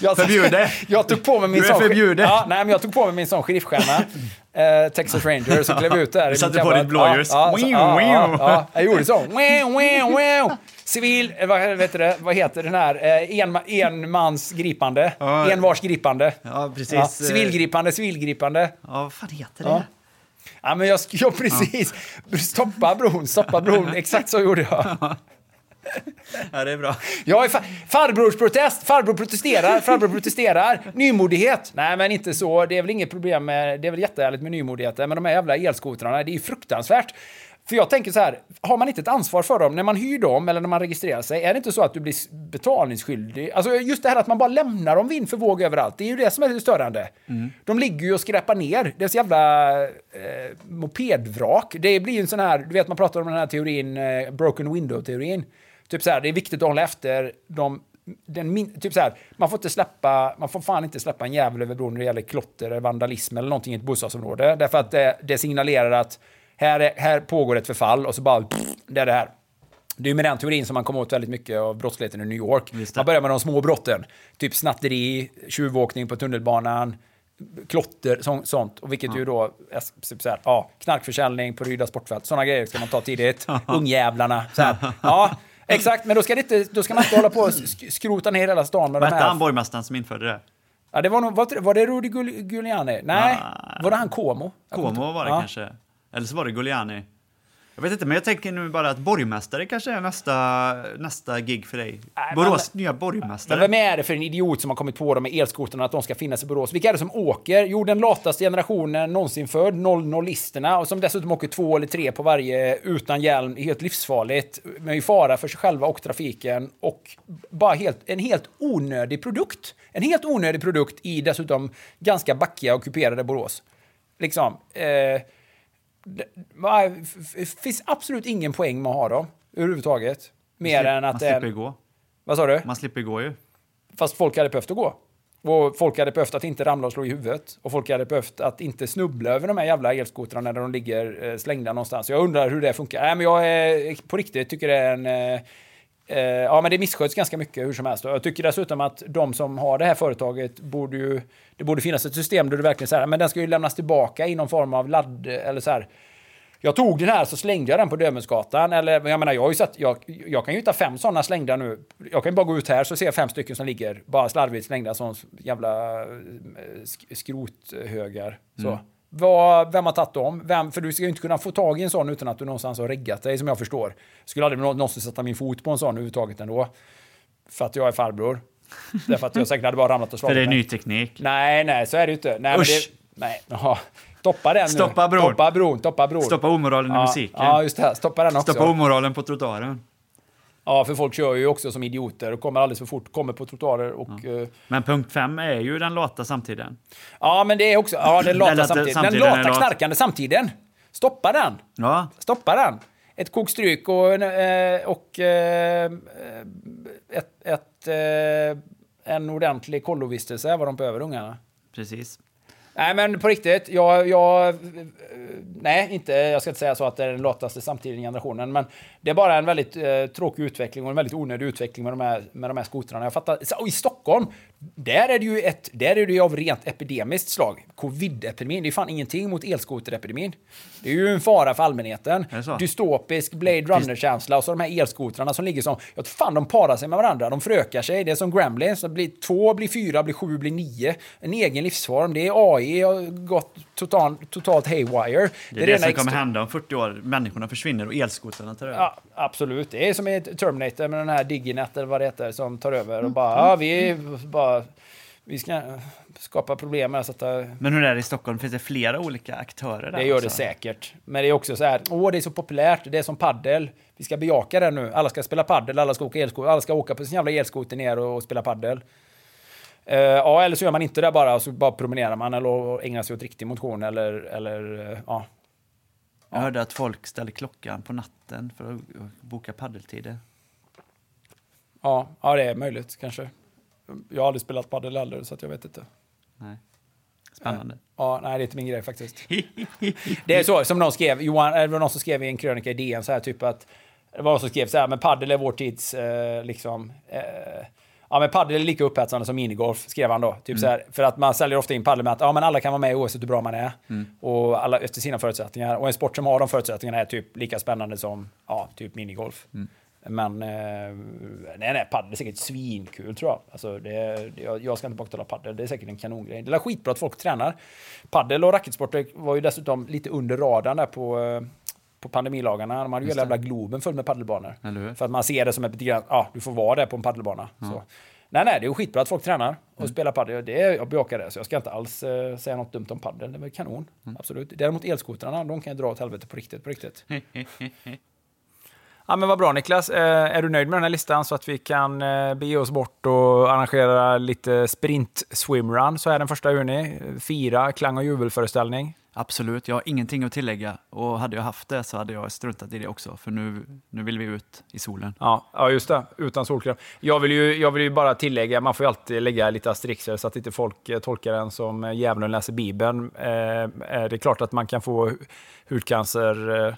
Jag, Förbjude. Jag tog på mig min Du är förbjuden. Ja, nej, men jag tog på mig min sån sheriffstjärna. Eh, Texas Ranger, så klev ut där. Du satte på ditt blåljus. Ja, ja, ja, ja, jag gjorde så. Civil, eh, vad, du det, vad heter den här? Eh, en, enmans gripande. Ja. Envars gripande. Ja, precis. Ja, civilgripande, civilgripande. Ja, vad fan heter det? Ja. Ja, men jag, sk- ja, precis. Stoppa bron, stoppa bron. [LAUGHS] Exakt så gjorde jag. [LAUGHS] Ja, det är bra. Jag är fa farbrorsprotest, farbror protesterar, farbror protesterar. Nymodighet. Nej, men inte så. Det är väl inget problem med, det är väl jättehärligt med nymodigheten, men de här jävla elskotrarna, det är ju fruktansvärt. För jag tänker så här, har man inte ett ansvar för dem när man hyr dem eller när man registrerar sig? Är det inte så att du blir betalningsskyldig? Alltså just det här att man bara lämnar dem vind för våg överallt, det är ju det som är det störande. De ligger ju och skräpar ner. Det är så jävla eh, mopedvrak. Det blir ju en sån här, du vet man pratar om den här teorin, eh, broken window-teorin. Typ så här, det är viktigt att hålla efter de den typ så här, man får inte släppa, man får fan inte släppa en jävel över bron när det gäller klotter, vandalism eller någonting i ett bostadsområde. Därför att det, det signalerar att här, är, här pågår ett förfall och så bara, pff, det är det här. Det är med den teorin som man kommer åt väldigt mycket av brottsligheten i New York. Man börjar med de små brotten. Typ snatteri, tjuvåkning på tunnelbanan, klotter, så, sånt. Och vilket ju då, typ så här, ja, knarkförsäljning på Ryda sportfält. Sådana grejer ska man ta tidigt. [LAUGHS] Ungjävlarna. Så här. Ja, exakt. Men då ska, det inte, då ska man inte hålla på och sk- skrota ner hela stan med Vad de hette här han borgmästaren som införde det? Ja, det var, nog, var, var det Rudy Giul- Giuliani? Nej, Ah. var det han Como? Jag kommer Como inte- var det ja. kanske. Eller så var det Giuliani. Jag vet inte, men jag tänker nu bara att borgmästare kanske är nästa, nästa gig för dig. Nej, Borås men- nya Men borgmästare. vem är det för en idiot som har kommit på de med elskotrarna att de ska finnas i Borås? Vilka är det som åker? Jo, den lataste generationen någonsin född, 00-listerna, och som dessutom åker två eller tre på varje utan hjälm, helt livsfarligt, med i fara för sig själva och trafiken, och bara helt, en helt onödig produkt. En helt onödig produkt i dessutom ganska backiga och kuperade Borås. Liksom. Eh, det, finns absolut ingen poäng med att ha dem överhuvudtaget. Mer än man att är slipper ju gå. Vad sa du? Man slipper gå ju. Fast folk hade behövt att gå. Och folk hade behövt att inte ramla och slå i huvudet. Och folk hade behövt att inte snubbla över de här jävla elskotrarna när de ligger eh, slängda någonstans. Jag undrar hur det funkar. Nej, men jag är på riktigt tycker det är en... Eh, ja, men det missköts ganska mycket hur som helst. Och jag tycker dessutom att de som har det här företaget borde ju... Det borde finnas ett system där du verkligen säger men den ska ju lämnas tillbaka i någon form av ladd... Eller så här. Jag tog den här så slängde jag den på Dömensgatan. Eller jag menar, jag har ju sett, jag, jag kan ju hitta fem sådana slängda nu. Jag kan ju bara gå ut här så ser jag fem stycken som ligger bara slarvigt slängda som jävla eh, sk- skrothögar. Så. Mm. Vad, vem har tagit dem? Vem, för du ska ju inte kunna få tag i en sån utan att du någonstans har reggat dig som jag förstår. Skulle aldrig nå- någonsin sätta min fot på en sån överhuvudtaget ändå. För att jag är farbror. Därför att jag säkert hade bara ramlat och [LAUGHS] För slagit det är ny teknik. Nej, nej, så är det ju inte. Nej, Usch. det, nej, jaha. Stoppa den nu. Stoppa bron. Stoppa bron, stoppa bron. Stoppa omoralen i ja, musiken. Ja, just det. Stoppa den också. Stoppa omoralen på trottoaren. Ja, för folk kör ju också som idioter och kommer alldeles för fort, kommer på trottoarer och... eh, Men punkt fem är ju den lata samtiden. ja, men det är också... Ja, den lata samtiden. Den samtiden är lata lat. knarkande samtiden. Stoppa den! Ja, Stoppa den! Ett kokstryk och, eh, och eh, ett, ett, en ordentlig kollovistelse är vad de behöver, ungarna. precis. Nej, men på riktigt. Jag, jag, nej, inte, jag ska inte säga så att det är den lataste samtida generationen, men det är bara en väldigt eh, tråkig utveckling och en väldigt onödig utveckling med de här, med de här skotrarna. Jag fattar. Så, och I Stockholm, där är det ju ett, där är det ju av rent epidemiskt slag. Covid-epidemin, det är fan ingenting mot elskoterepidemin. Det är ju en fara för allmänheten. Det? Dystopisk Blade Runner-känsla och så de här elskotrarna som ligger som, jag tror fan de parar sig med varandra, de förökar sig. Det är som Gremlins, det blir två, blir fyra, blir sju, blir nio. En egen livsform. Det är AI har gått total, totalt haywire. Det är det, rena som kommer hända om 40 år. Människorna försvinner och elskotrarna tar över. Ja, absolut. Det är som i Terminator med den här Diginet eller vad det heter som tar över och bara, ja, vi bara, vi ska skapa problem med att sätta Men hur är det i Stockholm? Finns det flera olika aktörer där? Det gör det också? säkert. Men det är också så här, åh det är så populärt, det är som paddel. Vi ska bejaka det nu. Alla ska spela paddel, alla ska åka elskoter, alla ska åka på sin jävla elskoter ner och, och spela paddel. Eh, ja, eller så gör man inte det bara, så bara promenerar man eller ägnar sig åt riktig motion eller, eller eh, ja. Jag hörde att folk ställer klockan på natten för att boka paddeltider. Ja, ja, det är möjligt kanske. Jag har aldrig spelat paddel heller, så att jag vet inte. Nej. Spännande. Ja, nej, det är inte min grej faktiskt. [LAUGHS] Det är så, som någon skrev, Johan, eller det var någon som skrev i en krönika i DN så här, typ att det var någon som skrev så här, men paddel är vår tids, eh, liksom, eh, ja men paddel är lika upphetsande som minigolf, skrev han då. Typ så här, för att man säljer ofta in paddel med att ja, men alla kan vara med oavsett hur bra man är. Och alla efter sina förutsättningar. Och en sport som har de förutsättningarna är typ lika spännande som, ja, typ minigolf. Men eh, nej, nej, padel är säkert svinkul tror jag. Alltså, det, det, jag, ska inte baktala padel, det är säkert en kanongrej. Det är skitbra att folk tränar. Padel och racketsporter var ju dessutom lite under radarn där på, eh, på pandemilagarna. De hade ju hela jävla Globen full med hur? För att man ser det som ett begräns... Ja, du får vara där på en padelbana. Så. Nej, nej, det är skitbra att folk tränar och Mm. spelar padel. Det är, jag bejakar det, så jag ska inte alls eh, säga något dumt om padel. Det är väl kanon, Mm. absolut. Däremot elskotrarna, de kan jag dra åt helvete på riktigt, på riktigt. [LAUGHS] Ja, men vad bra Niklas. Eh, är du nöjd med den här listan så att vi kan eh, bege oss bort och arrangera lite sprint swimrun så här den första juni? Fira klang och jubelföreställning. Absolut, jag har ingenting att tillägga. Och hade jag haft det så hade jag struntat i det också. För nu, nu vill vi ut i solen. Ja, ja, just det. Utan solkräm. Jag vill, ju, jag vill ju bara tillägga, man får ju alltid lägga lite asterixer så att inte folk eh, tolkar den som djävulen läser Bibeln. Eh, det är klart att man kan få hudcancer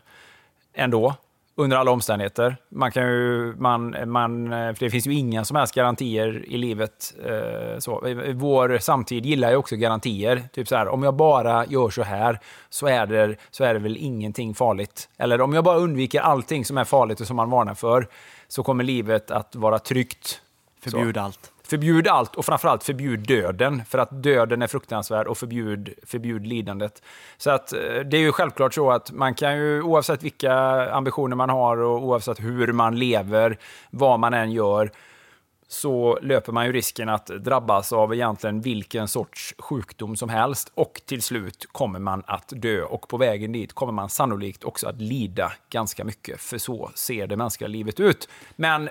ändå. Under alla omständigheter. Man kan ju, man, man, för det finns ju inga som helst garantier i livet. Eh, så. Vår samtid gillar ju också garantier. Typ så här, om jag bara gör så här så är, det, så är det väl ingenting farligt. Eller om jag bara undviker allting som är farligt och som man varnar för så kommer livet att vara tryggt. Förbjud Så. allt. Förbjud allt och framförallt förbjud döden. För att döden är fruktansvärd och förbjud, förbjud lidandet. Så att eh, det är ju självklart så att man kan ju oavsett vilka ambitioner man har och oavsett hur man lever, vad man än gör, så löper man ju risken att drabbas av egentligen vilken sorts sjukdom som helst och till slut kommer man att dö och på vägen dit kommer man sannolikt också att lida ganska mycket för så ser det mänskliga livet ut. Men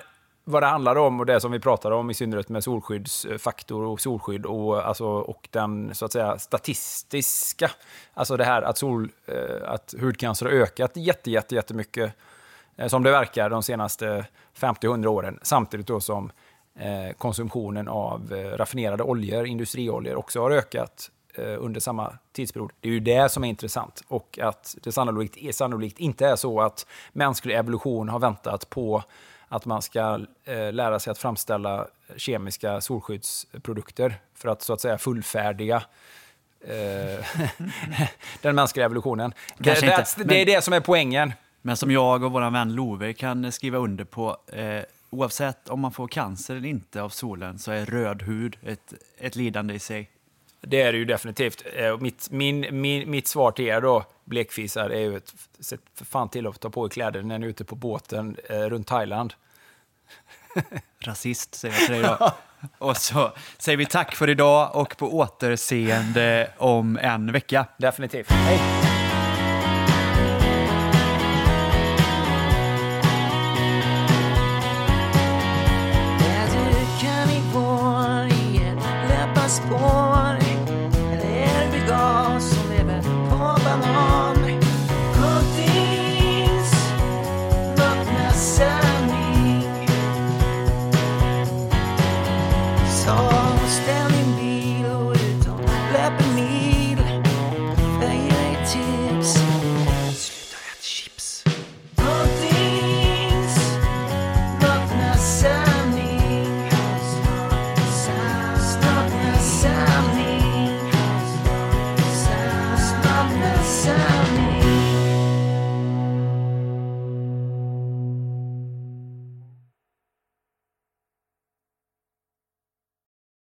vad det handlar om och det som vi pratade om i synnerhet med solskyddsfaktor och solskydd och, alltså, och den så att säga statistiska, alltså det här att, sol, eh, att hudcancer har ökat jätte, jätte, jättemycket eh, som det verkar de senaste 50-100 åren samtidigt då som eh, konsumtionen av raffinerade oljor, industrioljor också har ökat under samma tidsperiod. Det är ju det som är intressant och att det sannolikt, sannolikt inte är så att mänsklig evolution har väntat på att man ska eh, lära sig att framställa kemiska solskyddsprodukter för att så att säga fullfärdiga eh, [LAUGHS] den mänskliga evolutionen. Det, inte, that's- det är men- det som är poängen. Men som jag och vår vän Love kan skriva under på, eh, oavsett om man får cancer eller inte av solen så är röd hud ett, ett lidande i sig. Det är det ju definitivt. Eh, Mitt, min, min, mitt svar till er då, blekfisar, är ju att se för fan till att ta på er kläder när ni är ute på båten eh, runt Thailand. [LAUGHS] Rasist säger jag till dig då. [LAUGHS] Och så säger vi tack för idag och på återseende om en vecka. Definitivt. Hej!